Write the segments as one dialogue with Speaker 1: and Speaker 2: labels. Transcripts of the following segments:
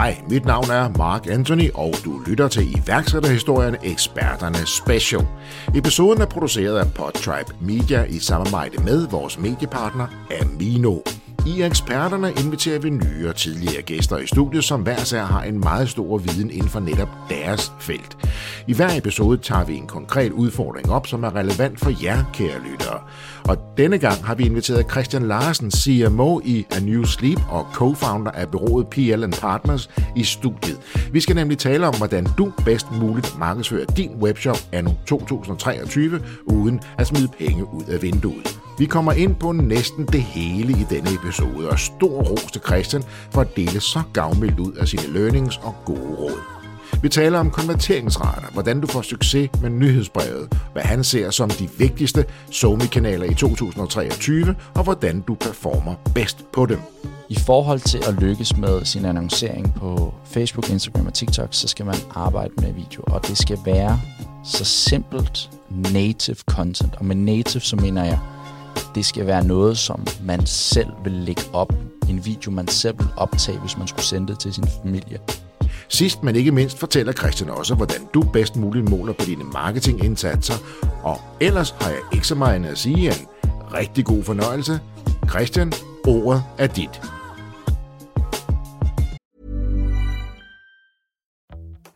Speaker 1: Hej, mit navn er Mark Anthony, og du lytter til iværksætterhistorien Eksperterne Special. Episoden er produceret af Podtribe Media i samarbejde med vores mediepartner Amino. I eksperterne inviterer vi nye og tidligere gæster i studiet, som hver sær har en meget stor viden inden for netop deres felt. I hver episode tager vi en konkret udfordring op, som er relevant for jer, kære lyttere. Og denne gang har vi inviteret Christian Larsen, CMO i A New Sleep og co-founder af bureauet PL Partners i studiet. Vi skal nemlig tale om, hvordan du bedst muligt markedsfører din webshop anno 2023, uden at smide penge ud af vinduet. Vi kommer ind på næsten det hele i denne episode, og stor ros til Christian for at dele så gavmildt ud af sine learnings og gode råd. Vi taler om konverteringsrater, hvordan du får succes med nyhedsbrevet, hvad han ser som de vigtigste SoMe-kanaler i 2023, og hvordan du performer bedst på dem.
Speaker 2: I forhold til at lykkes med sin annoncering på Facebook, Instagram og TikTok, så skal man arbejde med video, og det skal være så simpelt native content. Og med native, så mener jeg det skal være noget, som man selv vil lægge op. En video, man selv vil optage, hvis man skulle sende det til sin familie.
Speaker 1: Sidst, men ikke mindst, fortæller Christian også, hvordan du bedst muligt måler på dine marketingindsatser. Og ellers har jeg ikke så meget at sige en rigtig god fornøjelse. Christian, ordet er dit.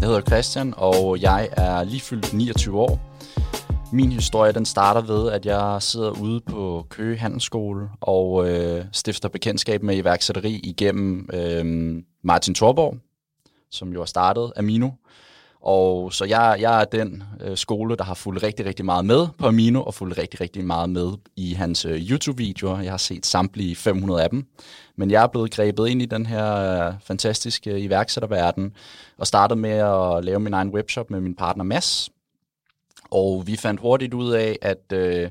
Speaker 2: Jeg hedder Christian, og jeg er lige fyldt 29 år. Min historie den starter ved, at jeg sidder ude på Køge Handelsskole og øh, stifter bekendtskab med iværksætteri igennem øh, Martin Thorborg, som jo har startet Amino. Og så jeg, jeg er den øh, skole, der har fulgt rigtig, rigtig meget med på Amino, og fulgt rigtig, rigtig meget med i hans øh, YouTube-videoer. Jeg har set samtlige 500 af dem. Men jeg er blevet grebet ind i den her øh, fantastiske iværksætterverden, og startede med at lave min egen webshop med min partner Mads. Og vi fandt hurtigt ud af, at øh,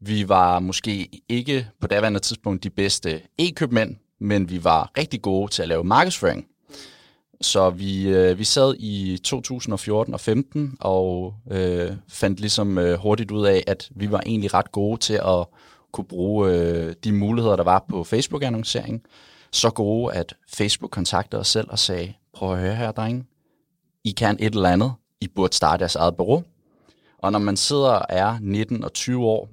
Speaker 2: vi var måske ikke på daværende tidspunkt de bedste e-købmænd, men vi var rigtig gode til at lave markedsføring. Så vi, øh, vi sad i 2014 og 15 og øh, fandt ligesom øh, hurtigt ud af, at vi var egentlig ret gode til at kunne bruge øh, de muligheder, der var på Facebook-annoncering. Så gode, at Facebook kontaktede os selv og sagde, prøv at høre her, drenge. I kan et eller andet. I burde starte jeres eget bureau. Og når man sidder og er 19 og 20 år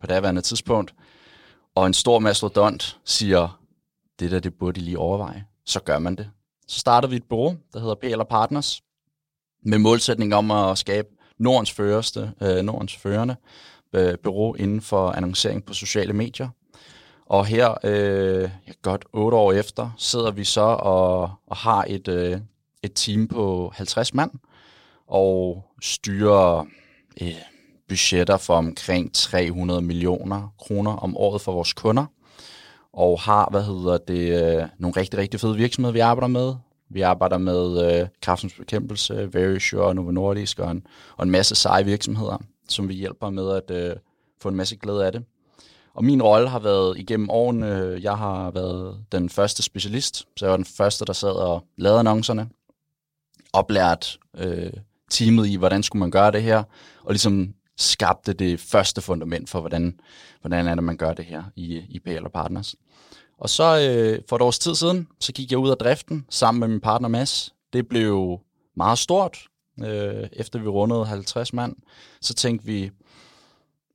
Speaker 2: på daværende tidspunkt, og en stor mastodont siger, det der, det burde I lige overveje, så gør man det. Så startede vi et bureau, der hedder PL Partners, med målsætning om at skabe Nordens føreste, øh, Nordens førende øh, bureau inden for annoncering på sociale medier. Og her, øh, godt otte år efter, sidder vi så og, og har et, øh, et team på 50 mand, og styrer øh, budgetter for omkring 300 millioner kroner om året for vores kunder og har, hvad hedder det, øh, nogle rigtig, rigtig fede virksomheder, vi arbejder med. Vi arbejder med øh, kraftens bekæmpelse, Verisure, Novo Nordisk og en, og en masse seje virksomheder, som vi hjælper med at øh, få en masse glæde af det. Og min rolle har været igennem årene, jeg har været den første specialist, så jeg var den første, der sad og lavede annoncerne, oplært øh, teamet i, hvordan skulle man gøre det her, og ligesom skabte det første fundament for, hvordan, hvordan er det, man gør det her i, i PL Partners. Og så øh, for et års tid siden, så gik jeg ud af driften sammen med min partner Mads. Det blev meget stort. Øh, efter vi rundede 50 mand, så tænkte vi,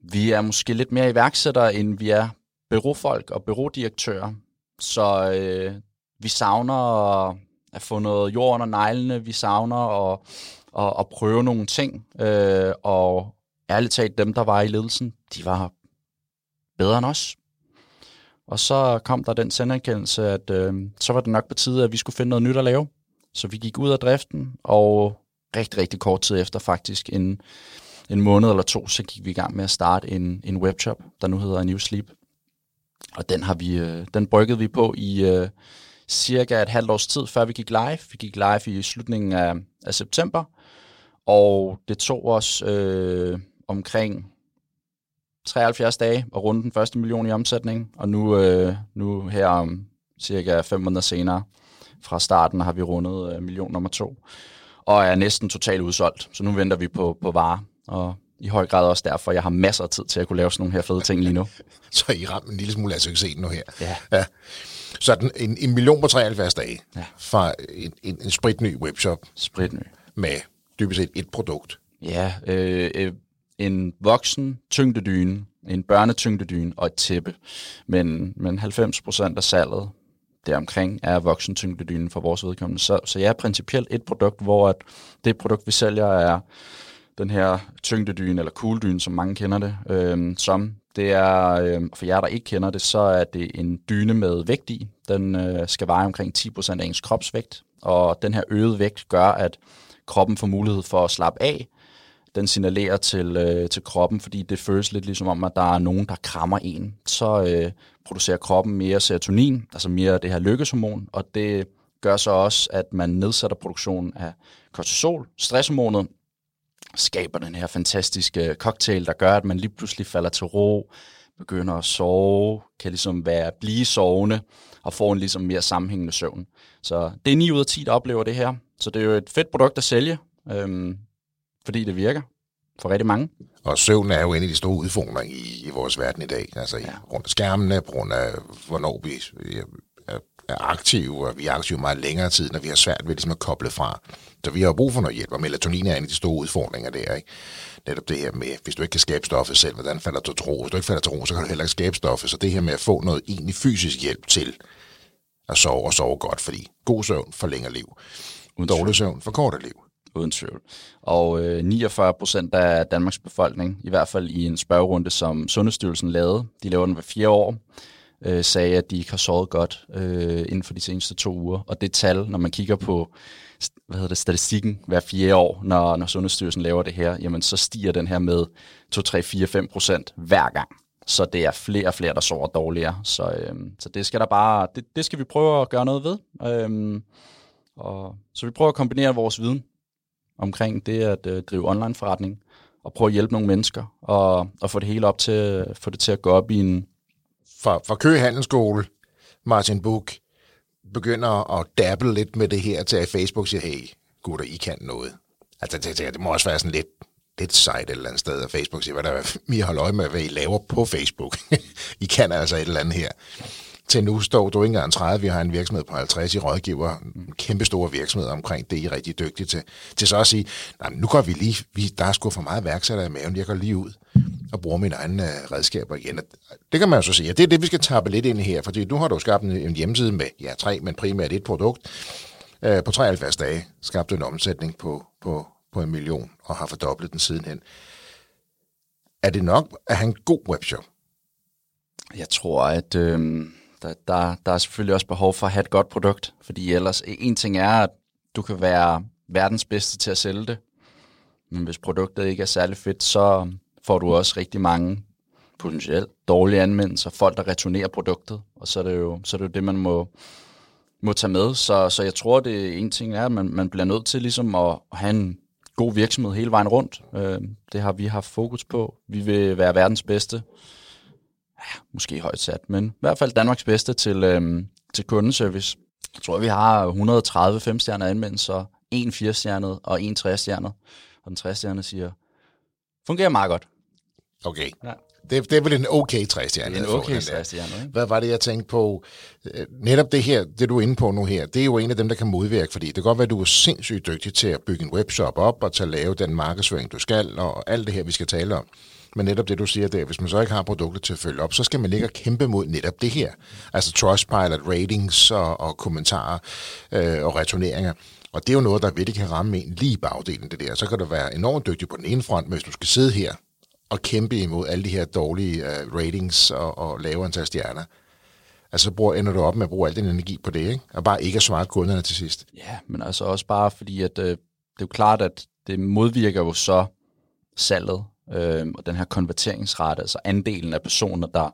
Speaker 2: vi er måske lidt mere iværksættere, end vi er byråfolk og byrådirektører. Så øh, vi savner at få noget jord under neglene, vi savner at, at, at prøve nogle ting, øh, og ærligt talt, dem der var i ledelsen, de var bedre end os. Og så kom der den senderkendelse, at øh, så var det nok på tide, at vi skulle finde noget nyt at lave. Så vi gik ud af driften, og rigtig, rigtig kort tid efter faktisk, en, en måned eller to, så gik vi i gang med at starte en, en webshop, der nu hedder New Sleep. Og den har vi, øh, den bryggede vi på i øh, cirka et halvt års tid, før vi gik live. Vi gik live i slutningen af, af september, og det tog os øh, omkring 73 dage at runde den første million i omsætning, og nu, øh, nu her om cirka fem måneder senere fra starten har vi rundet øh, million nummer to, og er næsten totalt udsolgt. Så nu venter vi på, på varer, og i høj grad også derfor, jeg har masser af tid til at kunne lave sådan nogle her fede ting lige nu.
Speaker 1: Så I rammer en lille smule af succesen nu her.
Speaker 2: Ja.
Speaker 1: ja. Så den, en, en million på 73 dage
Speaker 2: Ja.
Speaker 1: fra en, en, en spritny webshop
Speaker 2: Spritny.
Speaker 1: med dybest set et produkt.
Speaker 2: Ja, øh, øh, en voksen tyngdedyne, en børnetyngdedyne og et tæppe. Men, men 90 procent af salget deromkring er voksen tyngdedyne for vores vedkommende. Så, så jeg er principielt et produkt, hvor at det produkt, vi sælger, er den her tyngdedyne, eller kugledyne, som mange kender det, øh, som. Det er, øh, for jer, der ikke kender det, så er det en dyne med vægt i. Den øh, skal veje omkring 10% af ens kropsvægt, og den her øgede vægt gør, at kroppen får mulighed for at slappe af, den signalerer til, øh, til kroppen, fordi det føles lidt ligesom om, at der er nogen, der krammer en. Så øh, producerer kroppen mere serotonin, altså mere det her lykkeshormon, og det gør så også, at man nedsætter produktionen af kortisol, stresshormonet, skaber den her fantastiske øh, cocktail, der gør, at man lige pludselig falder til ro, begynder at sove, kan ligesom være blive sovende, og får en ligesom mere sammenhængende søvn. Så det er 9 ud af 10, der oplever det her. Så det er jo et fedt produkt at sælge, øhm, fordi det virker for rigtig mange.
Speaker 1: Og søvn er jo en af de store udfordringer i, i vores verden i dag. Altså ja. rundt af skærmene, på grund af, hvornår vi er, er aktive, og vi er aktive meget længere tid, når vi har svært ved ligesom at koble fra. Så vi har jo brug for noget hjælp, og melatonin er en af de store udfordringer der, ikke? Netop det her med, hvis du ikke kan skabe stoffet selv, hvordan falder du til ro? Hvis du ikke falder til ro, så kan du heller ikke skabe stoffet. Så det her med at få noget egentlig fysisk hjælp til at sove og sove godt, fordi god søvn forlænger liv. Dårlig søvn forkorter liv.
Speaker 2: Uden tvivl. Og øh, 49 procent af Danmarks befolkning, i hvert fald i en spørgerunde, som Sundhedsstyrelsen lavede, de laver den hver fire år, øh, sagde, at de ikke har sovet godt øh, inden for de seneste to uger. Og det tal, når man kigger på hvad hedder det, statistikken hver fire år, når, når Sundhedsstyrelsen laver det her, jamen så stiger den her med 2, 3, 4, 5 procent hver gang. Så det er flere og flere, der sover dårligere. Så, øhm, så det skal der bare, det, det skal vi prøve at gøre noget ved. Øhm, og, så vi prøver at kombinere vores viden omkring det at øh, drive online forretning, og prøve at hjælpe nogle mennesker, og, og få det hele op til, få det til at gå op i en,
Speaker 1: For, for Køge Handelsskole, Martin Buk, begynder at dabble lidt med det her til at Facebook siger, hey gutter, I kan noget. Altså det, det, det må også være sådan lidt, lidt sejt et eller andet sted, at Facebook siger, hvad der er, I holder øje med, hvad I laver på Facebook. I kan altså et eller andet her. Til nu står du ikke engang 30, vi har en virksomhed på 50, I rådgiver en kæmpe store virksomhed omkring det, I er rigtig dygtige til. Til så at sige, nej, nu går vi lige, vi, der er sgu for meget værksætter i maven, jeg går lige ud og bruger mine egne uh, redskaber igen. Det kan man jo så sige, og det er det, vi skal tappe lidt ind i her, fordi nu har du skabt en, hjemmeside med, ja, tre, men primært et produkt. Uh, på 73 dage skabte en omsætning på, på, på en million, og har fordoblet den sidenhen. Er det nok at have en god webshop?
Speaker 2: Jeg tror, at øh, der, der, der er selvfølgelig også behov for at have et godt produkt, fordi ellers e, en ting er, at du kan være verdens bedste til at sælge det, men hvis produktet ikke er særlig fedt, så får du også rigtig mange potentielt dårlige anmeldelser, folk der returnerer produktet, og så er det jo, så er det, jo det, man må, må tage med. Så, så jeg tror, det en ting er, at man, man bliver nødt til ligesom at, at have en god virksomhed hele vejen rundt. Øh, det har vi haft fokus på. Vi vil være verdens bedste ja, måske højt sat, men i hvert fald Danmarks bedste til, øhm, til kundeservice. Jeg tror, vi har 130 5-stjerner anmeldelser, en 4-stjernet og en 3-stjernet. Og den 3-stjerne siger, fungerer meget godt.
Speaker 1: Okay.
Speaker 2: Ja.
Speaker 1: Det, det er vel en okay træstjerne.
Speaker 2: Det er en okay 3-stjerne, ikke?
Speaker 1: Hvad var det, jeg tænkte på? Øh, Netop det her, det du er inde på nu her, det er jo en af dem, der kan modvirke, fordi det kan godt være, at du er sindssygt dygtig til at bygge en webshop op og til at lave den markedsføring, du skal, og alt det her, vi skal tale om. Men netop det, du siger der, hvis man så ikke har produkter til at følge op, så skal man ligge og kæmpe mod netop det her. Altså Trustpilot, ratings og, og kommentarer øh, og returneringer. Og det er jo noget, der virkelig kan ramme en lige i bagdelen, det der. Så kan du være enormt dygtig på den ene front, men hvis du skal sidde her og kæmpe imod alle de her dårlige uh, ratings og, og lave antal stjerner, altså så bruger, ender du op med at bruge al den energi på det, ikke? og bare ikke at svare kunderne til sidst.
Speaker 2: Ja, men altså også bare fordi, at øh, det er jo klart, at det modvirker jo så salget øh, og den her konverteringsrate, altså andelen af personer, der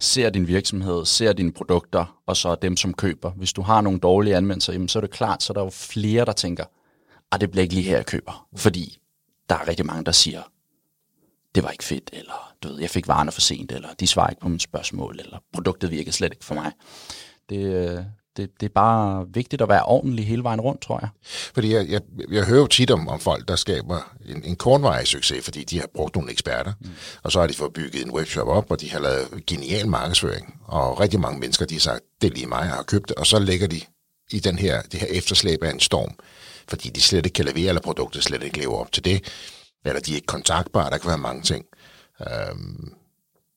Speaker 2: ser din virksomhed, ser dine produkter, og så dem, som køber. Hvis du har nogle dårlige anmeldelser, jamen, så er det klart, så er der jo flere, der tænker, at ah, det bliver ikke lige her, jeg køber. Fordi der er rigtig mange, der siger, det var ikke fedt, eller du ved, jeg fik varerne for sent, eller de svarer ikke på mine spørgsmål, eller produktet virkede slet ikke for mig. Det, øh, det, det er bare vigtigt at være ordentlig hele vejen rundt, tror jeg.
Speaker 1: Fordi jeg, jeg, jeg hører jo tit om, om folk, der skaber en, en kortvarig succes, fordi de har brugt nogle eksperter, mm. og så har de fået bygget en webshop op, og de har lavet genial markedsføring, og rigtig mange mennesker, de har sagt, det er lige mig, jeg har købt det, og så lægger de i den her, det her efterslæb af en storm, fordi de slet ikke kan levere, eller produktet slet ikke lever op til det, eller de er ikke kontaktbare, der kan være mange ting. Øhm,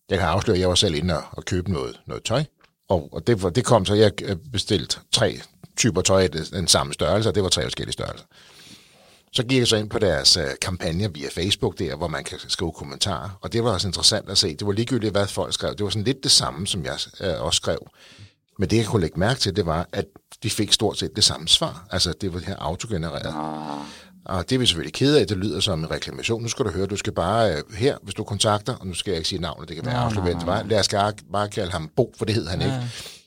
Speaker 1: jeg kan afsløre, at jeg var selv inde og, og købe noget, noget tøj, og, og det, det kom så, jeg øh, bestilte tre typer tøj af den samme størrelse, og det var tre forskellige størrelser. Så gik jeg så ind på deres uh, kampagne via Facebook der, hvor man kan skrive kommentarer, og det var også interessant at se. Det var ligegyldigt, hvad folk skrev. Det var sådan lidt det samme, som jeg uh, også skrev. Men det, jeg kunne lægge mærke til, det var, at de fik stort set det samme svar. Altså, det var det her autogenereret. Ah. Og det er vi selvfølgelig kede af, det lyder som en reklamation. Nu skal du høre, du skal bare uh, her, hvis du kontakter, og nu skal jeg ikke sige navnet, det kan være afsløret, nej, lad os bare kalde ham Bo, for det hed han ja. ikke.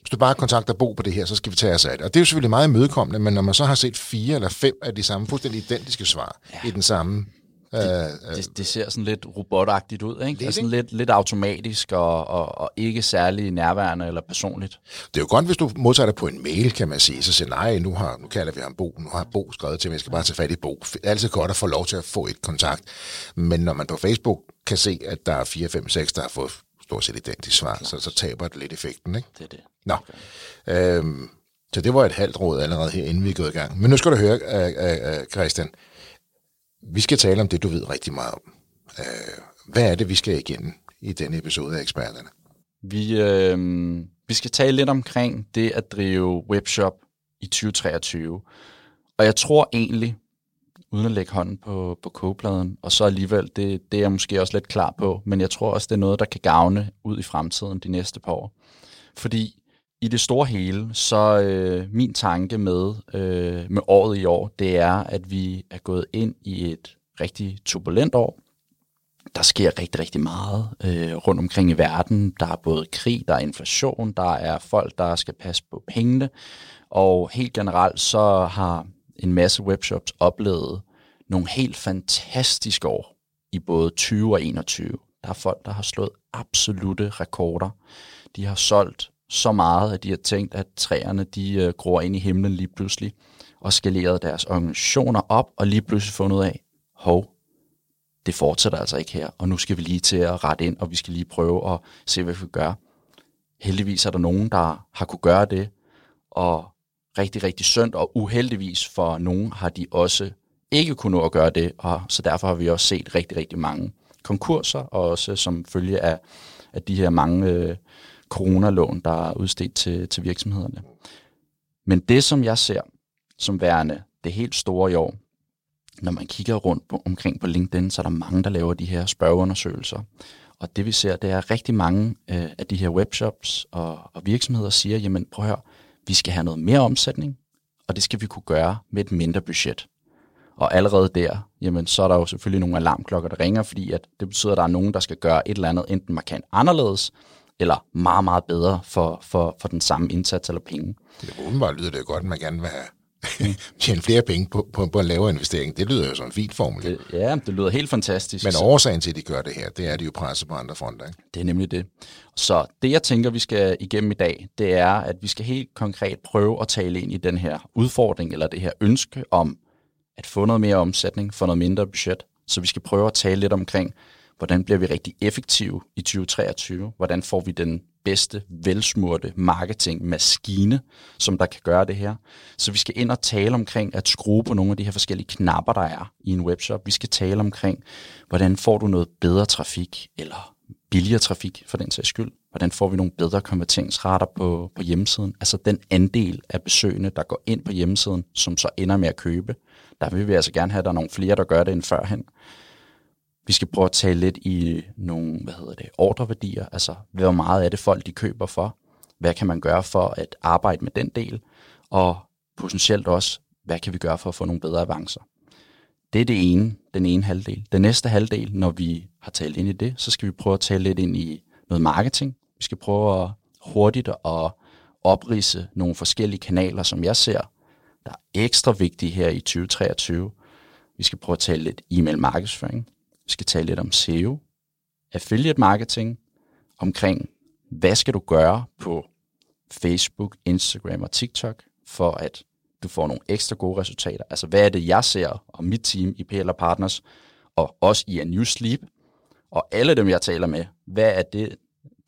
Speaker 1: Hvis du bare kontakter Bo på det her, så skal vi tage os af det. Og det er jo selvfølgelig meget imødekommende, men når man så har set fire eller fem af de samme fuldstændig identiske svar ja. i den samme
Speaker 2: det, øh, det, det ser sådan lidt robotagtigt ud, ikke? Det er sådan lidt, lidt automatisk og, og, og ikke særlig nærværende eller personligt.
Speaker 1: Det er jo godt, hvis du modtager det på en mail, kan man sige. Så siger nej, nu, har, nu kalder vi ham Bo, nu har Bo skrevet til mig, jeg skal bare tage fat i Bo. Det er altid godt at få lov til at få et kontakt. Men når man på Facebook kan se, at der er 4, 5, 6, der har fået stort set identisk svar, så, så taber det lidt effekten, ikke?
Speaker 2: Det er det.
Speaker 1: Nå. Okay. Øhm, så det var et halvt råd allerede her, inden vi er gået i gang. Men nu skal du høre, uh, uh, Christian. Vi skal tale om det, du ved rigtig meget om. Uh, hvad er det, vi skal igennem i denne episode af Eksperterne?
Speaker 2: Vi, øh, vi skal tale lidt omkring det at drive webshop i 2023. Og jeg tror egentlig, uden at lægge hånden på, på kogepladen, og så alligevel, det, det er jeg måske også lidt klar på, men jeg tror også, det er noget, der kan gavne ud i fremtiden de næste par år. Fordi i det store hele, så øh, min tanke med, øh, med året i år, det er, at vi er gået ind i et rigtig turbulent år. Der sker rigtig, rigtig meget øh, rundt omkring i verden. Der er både krig, der er inflation, der er folk, der skal passe på pengene. Og helt generelt så har en masse webshops oplevet nogle helt fantastiske år i både 20 og 21. Der er folk, der har slået absolute rekorder. De har solgt så meget, at de har tænkt, at træerne de øh, gror ind i himlen lige pludselig, og skaleret deres organisationer op, og lige pludselig fundet ud af, hov, det fortsætter altså ikke her, og nu skal vi lige til at rette ind, og vi skal lige prøve at se, hvad vi kan gøre. Heldigvis er der nogen, der har kunne gøre det, og rigtig, rigtig synd, og uheldigvis for nogen har de også ikke kunnet nå at gøre det, og så derfor har vi også set rigtig, rigtig mange konkurser, og også som følge af, af de her mange øh, coronalån, der er udstedt til, til virksomhederne. Men det, som jeg ser som værende det helt store i år, når man kigger rundt på, omkring på LinkedIn, så er der mange, der laver de her spørgeundersøgelser. Og det vi ser, det er rigtig mange øh, af de her webshops og, og virksomheder siger, jamen prøv at høre, vi skal have noget mere omsætning, og det skal vi kunne gøre med et mindre budget. Og allerede der, jamen, så er der jo selvfølgelig nogle alarmklokker, der ringer, fordi at det betyder, at der er nogen, der skal gøre et eller andet enten markant anderledes, eller meget, meget bedre for, for, for den samme indsats eller penge.
Speaker 1: Det åbenbart lyder det godt, at man gerne vil have tjene flere penge på, på, på en lavere investering. Det lyder jo som en fint formel.
Speaker 2: Det, ja, det lyder helt fantastisk.
Speaker 1: Men årsagen til, at de gør det her, det er, at de jo presser på andre fronter. Ikke?
Speaker 2: Det er nemlig det. Så det, jeg tænker, vi skal igennem i dag, det er, at vi skal helt konkret prøve at tale ind i den her udfordring, eller det her ønske om at få noget mere omsætning, få noget mindre budget. Så vi skal prøve at tale lidt omkring, hvordan bliver vi rigtig effektive i 2023, hvordan får vi den bedste, velsmurte marketingmaskine, som der kan gøre det her. Så vi skal ind og tale omkring at skrue på nogle af de her forskellige knapper, der er i en webshop. Vi skal tale omkring, hvordan får du noget bedre trafik, eller billigere trafik for den sags skyld. Hvordan får vi nogle bedre konverteringsrater på, på hjemmesiden? Altså den andel af besøgende, der går ind på hjemmesiden, som så ender med at købe. Der vil vi altså gerne have, at der er nogle flere, der gør det end førhen. Vi skal prøve at tale lidt i nogle, hvad hedder det, ordreværdier, altså hvor meget er det folk, de køber for? Hvad kan man gøre for at arbejde med den del? Og potentielt også, hvad kan vi gøre for at få nogle bedre avancer? Det er det ene, den ene halvdel. Den næste halvdel, når vi har talt ind i det, så skal vi prøve at tale lidt ind i noget marketing. Vi skal prøve at hurtigt at oprise nogle forskellige kanaler, som jeg ser, der er ekstra vigtige her i 2023. Vi skal prøve at tale lidt e-mail markedsføring. Vi skal tale lidt om SEO, affiliate marketing, omkring hvad skal du gøre på Facebook, Instagram og TikTok, for at du får nogle ekstra gode resultater. Altså hvad er det, jeg ser, og mit team i PL Partners, og også i A New Sleep, og alle dem, jeg taler med, hvad er det,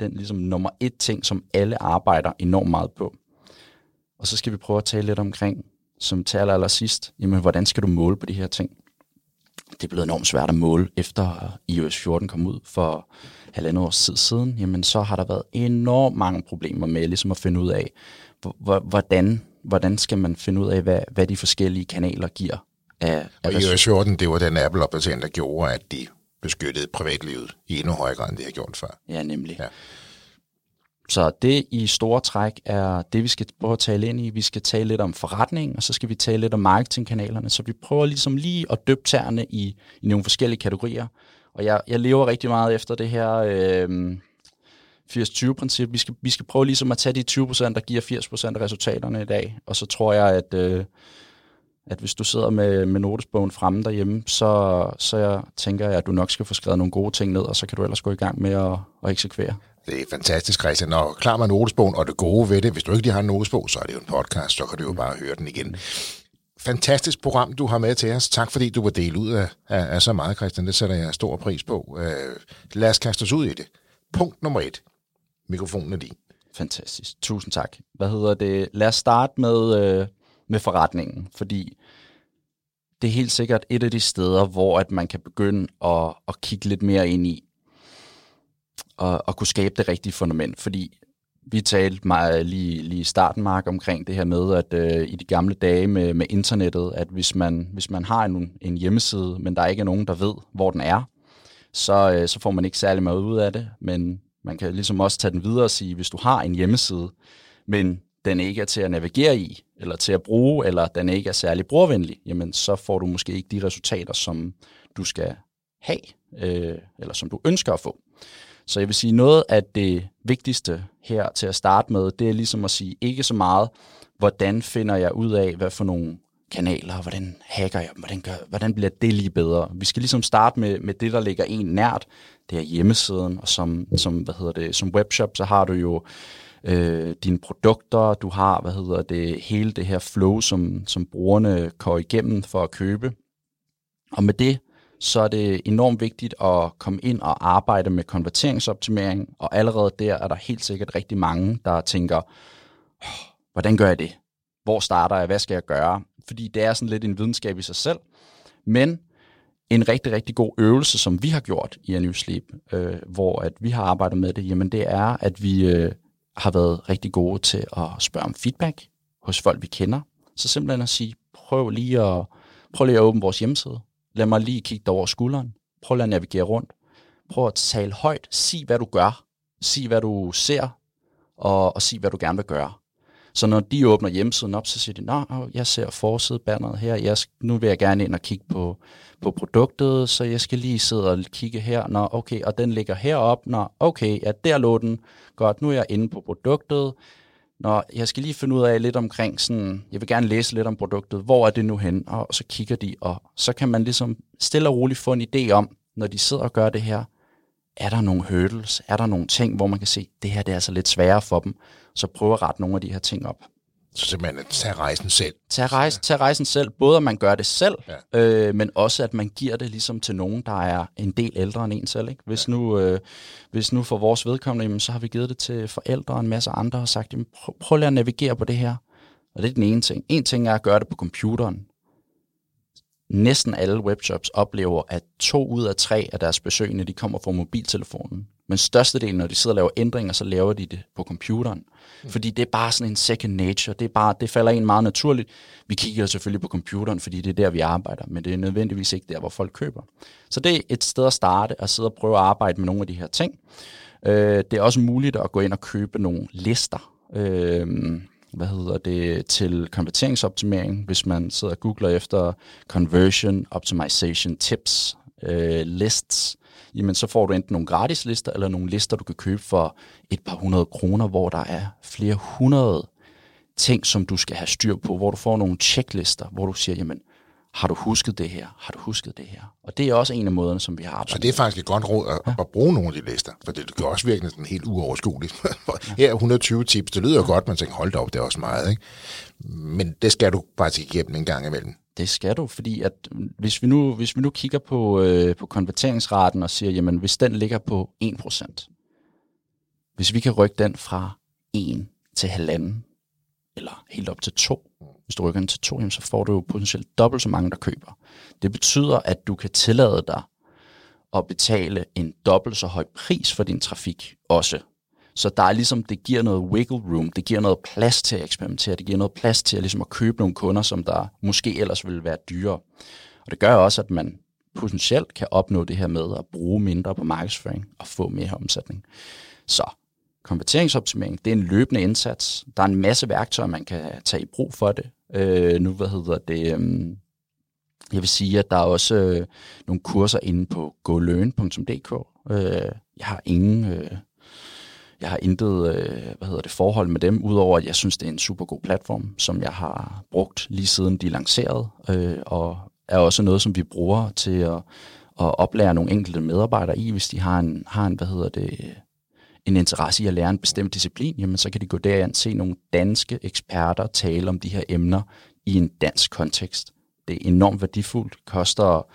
Speaker 2: den ligesom nummer et ting, som alle arbejder enormt meget på. Og så skal vi prøve at tale lidt omkring, som taler aller sidst, jamen hvordan skal du måle på de her ting? Det er blevet enormt svært at måle, efter iOS 14 kom ud for halvandet års tid siden, jamen så har der været enormt mange problemer med ligesom at finde ud af, hvordan, hvordan skal man finde ud af, hvad, hvad de forskellige kanaler giver. Af,
Speaker 1: af og iOS 14, det var den Apple-opdatering, der gjorde, at de beskyttede privatlivet i endnu højere grad, end det har gjort før.
Speaker 2: Ja, nemlig. Ja. Så det i store træk er det, vi skal prøve at tale ind i. Vi skal tale lidt om forretning, og så skal vi tale lidt om marketingkanalerne. Så vi prøver ligesom lige at døbe tæerne i, i nogle forskellige kategorier. Og jeg, jeg lever rigtig meget efter det her øh, 80-20-princip. Vi skal, vi skal prøve ligesom at tage de 20%, der giver 80% af resultaterne i dag. Og så tror jeg, at... Øh, at hvis du sidder med, med notesbogen fremme derhjemme, så, så jeg tænker jeg, at du nok skal få skrevet nogle gode ting ned, og så kan du ellers gå i gang med at, at eksekvere.
Speaker 1: Det er fantastisk, Christian. Og klar med notesbogen, og det gode ved det, hvis du ikke lige har en notesbog, så er det jo en podcast, så kan du jo bare høre den igen. Fantastisk program, du har med til os. Tak fordi du var delt ud af, af, af så meget, Christian. Det sætter jeg stor pris på. Øh, lad os kaste os ud i det. Punkt nummer et. Mikrofonen er din.
Speaker 2: Fantastisk. Tusind tak. Hvad hedder det? Lad os starte med, øh, med forretningen, fordi det er helt sikkert et af de steder, hvor at man kan begynde at, at kigge lidt mere ind i, at, at kunne skabe det rigtige fundament, fordi vi talte meget lige, lige i starten, Mark, omkring det her med, at øh, i de gamle dage med, med internettet, at hvis man, hvis man har en, en hjemmeside, men der ikke er nogen, der ved, hvor den er, så, øh, så får man ikke særlig meget ud af det, men man kan ligesom også tage den videre og sige, hvis du har en hjemmeside, men den ikke er til at navigere i, eller til at bruge, eller den ikke er særlig brugervenlig, jamen så får du måske ikke de resultater, som du skal have, øh, eller som du ønsker at få. Så jeg vil sige, noget af det vigtigste her til at starte med, det er ligesom at sige ikke så meget, hvordan finder jeg ud af, hvad for nogle kanaler, hvordan hacker jeg hvordan, gør, hvordan bliver det lige bedre? Vi skal ligesom starte med, med det, der ligger en nært, det er hjemmesiden, og som, som, hvad hedder det, som webshop, så har du jo øh, dine produkter, du har, hvad hedder det, hele det her flow, som, som brugerne går igennem for at købe. Og med det, så er det enormt vigtigt at komme ind og arbejde med konverteringsoptimering, og allerede der er der helt sikkert rigtig mange, der tænker, hvordan gør jeg det? Hvor starter jeg? Hvad skal jeg gøre? Fordi det er sådan lidt en videnskab i sig selv. Men en rigtig, rigtig god øvelse, som vi har gjort i New Sleep, øh, hvor at vi har arbejdet med det, jamen det er, at vi øh, har været rigtig gode til at spørge om feedback hos folk, vi kender. Så simpelthen at sige, prøv lige at, prøv lige at åbne vores hjemmeside. Lad mig lige kigge dig over skulderen. Prøv at navigere rundt. Prøv at tale højt. Sig, hvad du gør. Sig, hvad du ser. Og, og sig, hvad du gerne vil gøre. Så når de åbner hjemmesiden op, så siger de, Nå, jeg ser forsidebanneret her, jeg, nu vil jeg gerne ind og kigge på, på produktet, så jeg skal lige sidde og kigge her. Nå, okay, og den ligger herop. Nå, okay, ja, der lå den. Godt, nu er jeg inde på produktet. Nå, jeg skal lige finde ud af lidt omkring sådan, jeg vil gerne læse lidt om produktet, hvor er det nu hen? Og så kigger de, og så kan man ligesom stille og roligt få en idé om, når de sidder og gør det her, er der nogle hurdles, er der nogle ting, hvor man kan se, det her det er altså lidt sværere for dem, så prøv at rette nogle af de her ting op.
Speaker 1: Så simpelthen at tage rejsen selv.
Speaker 2: Tag, rejse, tag rejsen selv, både at man gør det selv,
Speaker 1: Ja.
Speaker 2: øh, men også at man giver det ligesom til nogen, der er en del ældre end en selv. Ikke? Hvis, nu, øh, hvis nu for vores vedkommende, jamen, så har vi givet det til forældre og en masse andre og sagt, jamen, prøv, prøv lige at navigere på det her. Og det er den ene ting. En ting er at gøre det på computeren. Næsten alle webshops oplever, at to ud af tre af deres besøgende, de kommer fra mobiltelefonen. Men størstedelen, når de sidder og laver ændringer, så laver de det på computeren. Fordi det er bare sådan en second nature. Det, er bare, det falder en meget naturligt. Vi kigger selvfølgelig på computeren, fordi det er der, vi arbejder. Men det er nødvendigvis ikke der, hvor folk køber. Så det er et sted at starte og sidde og prøve at arbejde med nogle af de her ting. Øh, det er også muligt at gå ind og købe nogle lister. Øh, hvad hedder det, til konverteringsoptimering, hvis man sidder og googler efter conversion optimization tips, øh, lists, jamen så får du enten nogle gratis lister, eller nogle lister, du kan købe for et par hundrede kroner, hvor der er flere hundrede ting, som du skal have styr på, hvor du får nogle checklister, hvor du siger, jamen, har du husket det her? Har du husket det her? Og det er også en af måderne, som vi har arbejdet
Speaker 1: Så det er faktisk et godt råd at, at bruge nogle af de lister, for det kan også virke sådan helt uoverskueligt. Her er 120 tips, det lyder jo godt, man tænker, hold da op, det er også meget, ikke? Men det skal du faktisk igennem en gang imellem.
Speaker 2: Det skal du, fordi at mm, hvis vi nu, hvis vi nu kigger på, øh, på konverteringsraten og siger, jamen hvis den ligger på 1%, hvis vi kan rykke den fra 1 til halvanden, eller helt op til 2, hvis du rykker den til 2, jamen, så får du jo potentielt dobbelt så mange, der køber. Det betyder, at du kan tillade dig at betale en dobbelt så høj pris for din trafik også. Så der er ligesom, det giver noget wiggle room, det giver noget plads til at eksperimentere, det giver noget plads til at, ligesom at købe nogle kunder, som der måske ellers ville være dyrere. Og det gør også, at man potentielt kan opnå det her med at bruge mindre på markedsføring og få mere omsætning. Så konverteringsoptimering, det er en løbende indsats. Der er en masse værktøjer, man kan tage i brug for det. Øh, nu, hvad hedder det, Øh, jeg vil sige, at der er også øh, nogle kurser inde på goløn.dk. Øh, jeg har ingen... Øh, jeg har intet øh, hvad hedder det, forhold med dem, udover at jeg synes, det er en super god platform, som jeg har brugt lige siden de lancerede, øh, og er også noget, som vi bruger til at, at oplære nogle enkelte medarbejdere i, hvis de har en, har en hvad hedder det, en interesse i at lære en bestemt disciplin, jamen så kan de gå derind og se nogle danske eksperter tale om de her emner i en dansk kontekst. Det er enormt værdifuldt. Koster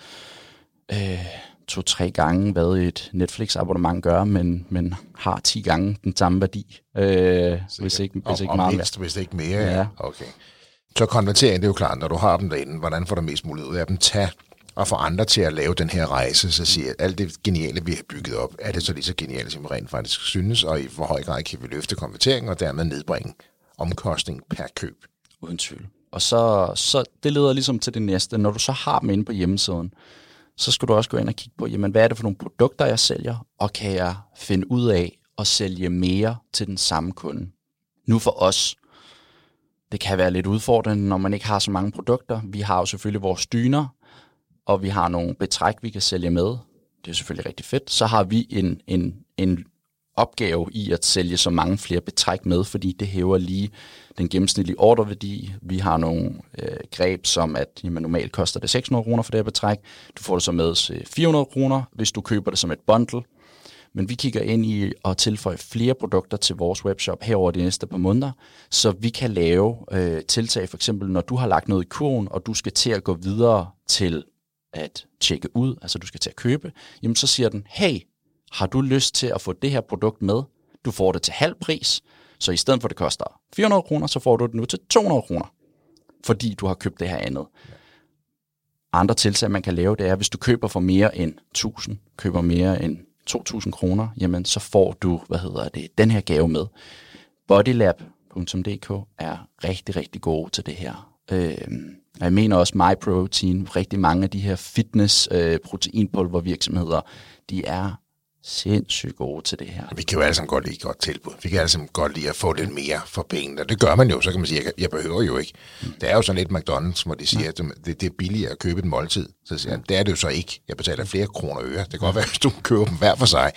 Speaker 2: øh, to-tre gange, hvad et Netflix-abonnement gør, men, men har 10 gange den samme værdi, øh, hvis ikke, hvis ikke
Speaker 1: og,
Speaker 2: meget
Speaker 1: og
Speaker 2: mere.
Speaker 1: mindst, hvis ikke mere. Ja.
Speaker 2: Ja.
Speaker 1: Okay. Så konvertering, det er jo klart, når du har dem derinde, hvordan får du mest muligt ud af dem? Tag og få andre til at lave den her rejse, så siger at alt det geniale, vi har bygget op, er det så lige så genialt, som vi rent faktisk synes, og i hvor høj grad kan vi løfte konverteringen, og dermed nedbringe omkostning per køb.
Speaker 2: Uden tvivl. Og så, så det leder ligesom til det næste. Når du så har dem inde på hjemmesiden, så skal du også gå ind og kigge på, jamen, hvad er det for nogle produkter, jeg sælger, og kan jeg finde ud af at sælge mere til den samme kunde. Nu for os, det kan være lidt udfordrende, når man ikke har så mange produkter. Vi har jo selvfølgelig vores dyner, og vi har nogle betræk, vi kan sælge med. Det er selvfølgelig rigtig fedt. Så har vi en, en, en opgave i at sælge så mange flere betræk med, fordi det hæver lige den gennemsnitlige orderværdi. Vi har nogle øh, greb, som at jamen, normalt koster det 600 kroner for det her betræk. Du får det så med øh, til 400 kroner, hvis du køber det som et bundle. Men vi kigger ind i at tilføje flere produkter til vores webshop herover de næste par måneder, så vi kan lave øh, tiltag, for eksempel når du har lagt noget i kurven, og du skal til at gå videre til at tjekke ud, altså du skal til at købe, jamen så siger den, hey, har du lyst til at få det her produkt med? Du får det til halv pris, så i stedet for at det koster 400 kroner, så får du det nu til 200 kroner, fordi du har købt det her andet. Andre tiltag, man kan lave, det er, hvis du køber for mere end 1000, køber mere end 2000 kroner, jamen så får du, hvad hedder det, den her gave med. Bodylab.dk er rigtig, rigtig gode til det her. Øh, jeg mener også MyProtein, rigtig mange af de her fitness øh, proteinpulver virksomheder, de er sindssygt gode til det her.
Speaker 1: Vi kan jo alle sammen godt lide godt tilbud. Vi kan alle sammen godt lide at få lidt mere for pengene. Og det gør man jo, så kan man sige, jeg, jeg behøver jo ikke. Det er jo sådan lidt McDonald's, hvor de siger, at det, det er billigere at købe et måltid. Så siger jeg, det er det jo så ikke. Jeg betaler flere kroner og øre. Det kan godt være, hvis du køber dem hver for sig.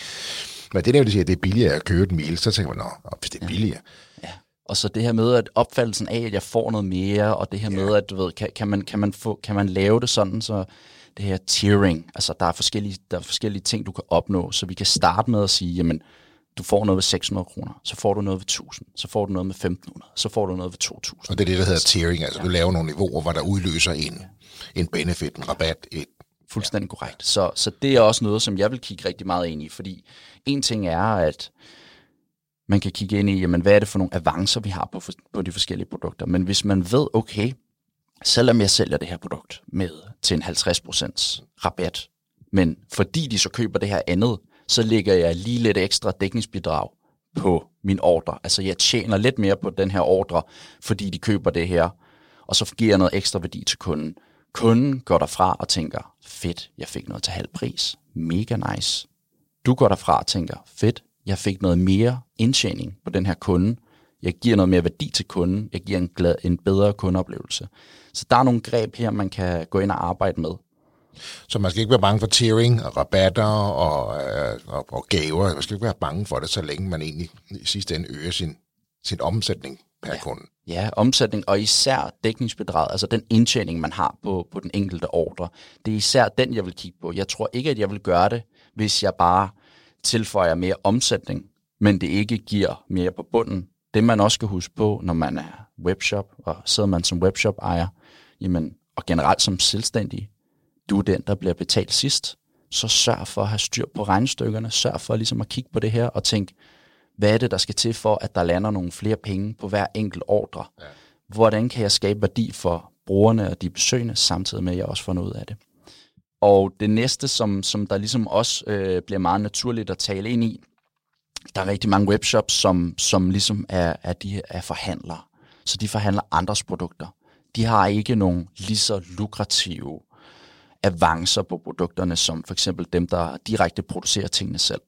Speaker 1: Men det der, de siger, at det er billigere at købe et meal, så tænker man, nå, hvis det er billigere.
Speaker 2: Ja. Og så det her med, at opfattelsen af, at jeg får noget mere, og det her med, at du ved, kan, kan, man, kan, man få, kan man lave det sådan, så det her tiering, altså der er, forskellige, der er forskellige ting, du kan opnå, så vi kan starte med at sige, jamen, du får noget ved 600 kroner, så får du noget ved 1000, så får du noget med 1500, så får du noget ved 2000.
Speaker 1: Og det er det, der hedder tiering, altså ja. du laver nogle niveauer, hvor der udløser en, en benefit, en rabat, et
Speaker 2: Fuldstændig ja. korrekt. Så, så det er også noget, som jeg vil kigge rigtig meget ind i, fordi en ting er, at man kan kigge ind i, jamen, hvad er det for nogle avancer, vi har på, på de forskellige produkter. Men hvis man ved, okay, selvom jeg sælger det her produkt med til en 50% rabat, men fordi de så køber det her andet, så lægger jeg lige lidt ekstra dækningsbidrag på min ordre. Altså jeg tjener lidt mere på den her ordre, fordi de køber det her, og så giver jeg noget ekstra værdi til kunden. Kunden går derfra og tænker, fedt, jeg fik noget til halv pris. Mega nice. Du går derfra og tænker, fedt, jeg fik noget mere indtjening på den her kunde. Jeg giver noget mere værdi til kunden. Jeg giver en, glad, en bedre kundeoplevelse. Så der er nogle greb her, man kan gå ind og arbejde med.
Speaker 1: Så man skal ikke være bange for tiering og rabatter og, øh, og, og gaver. Man skal ikke være bange for det, så længe man egentlig i sidste ende øger sin, sin omsætning per
Speaker 2: ja.
Speaker 1: kunde.
Speaker 2: Ja, omsætning og især dækningsbedraget, altså den indtjening, man har på, på den enkelte ordre. Det er især den, jeg vil kigge på. Jeg tror ikke, at jeg vil gøre det, hvis jeg bare tilføjer mere omsætning, men det ikke giver mere på bunden. Det man også skal huske på, når man er webshop, og sidder man som webshop-ejer, jamen, og generelt som selvstændig, du er den, der bliver betalt sidst. Så sørg for at have styr på regnestykkerne, sørg for ligesom at kigge på det her og tænke, hvad er det, der skal til for, at der lander nogle flere penge på hver enkelt ordre? Ja. Hvordan kan jeg skabe værdi for brugerne og de besøgende, samtidig med, at jeg også får noget af det? Og det næste, som, som der ligesom også øh, bliver meget naturligt at tale ind i, der er rigtig mange webshops, som, som ligesom er, er, de, er forhandlere. Så de forhandler andres produkter. De har ikke nogen lige så lukrative avancer på produkterne, som for eksempel dem, der direkte producerer tingene selv.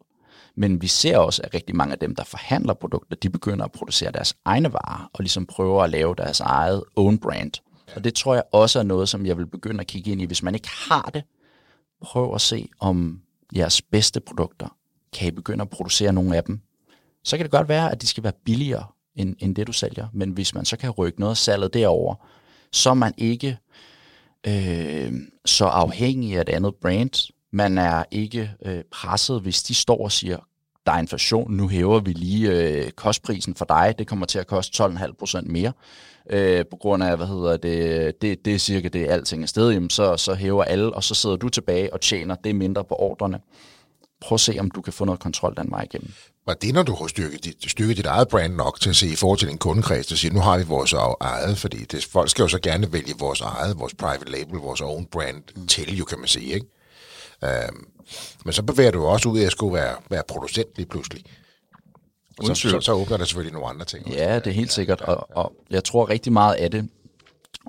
Speaker 2: Men vi ser også, at rigtig mange af dem, der forhandler produkter, de begynder at producere deres egne varer, og ligesom prøver at lave deres eget own brand. Og det tror jeg også er noget, som jeg vil begynde at kigge ind i. Hvis man ikke har det, prøv at se, om jeres bedste produkter, kan I begynde at producere nogle af dem. Så kan det godt være, at de skal være billigere end, end det, du sælger. Men hvis man så kan rykke noget af salget derover, så er man ikke øh, så afhængig af et andet brand. Man er ikke øh, presset, hvis de står og siger, der er inflation, nu hæver vi lige øh, kostprisen for dig, det kommer til at koste 12,5% mere, øh, på grund af, hvad hedder det, det, det er cirka det, alting er sted, jamen så, så hæver alle, og så sidder du tilbage og tjener det mindre på ordrene. Prøv at se, om du kan få noget kontrol den vej igennem.
Speaker 1: Var det, når du har styrket dit, styrket dit eget brand nok til at se i forhold til din kundekreds, der siger, nu har vi vores eget, fordi det, folk skal jo så gerne vælge vores eget, vores private label, vores own brand mm. til, jo kan man sige, ikke? Um, men så bevæger du også ud af at skulle være, være producent lige pludselig. Så, så, så åbner der selvfølgelig nogle andre ting.
Speaker 2: Ja, det er helt sikkert, og, og jeg tror rigtig meget af det,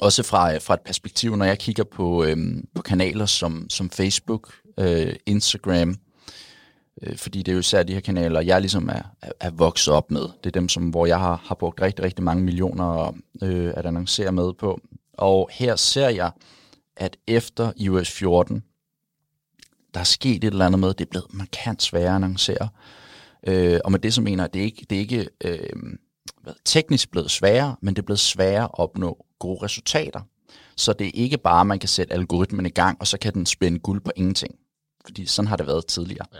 Speaker 2: også fra, fra et perspektiv, når jeg kigger på, øhm, på kanaler som, som Facebook, øh, Instagram, øh, fordi det er jo især de her kanaler, jeg ligesom er, er, er vokset op med. Det er dem, som, hvor jeg har, har brugt rigtig, rigtig mange millioner øh, at annoncere med på. Og her ser jeg, at efter iOS 14, der er sket et eller andet med, det er blevet markant sværere at annoncere. Øh, og med det så mener jeg, det er ikke, det er ikke øh, teknisk blevet sværere, men det er blevet sværere at opnå gode resultater. Så det er ikke bare, at man kan sætte algoritmen i gang, og så kan den spænde guld på ingenting. Fordi sådan har det været tidligere. Ja.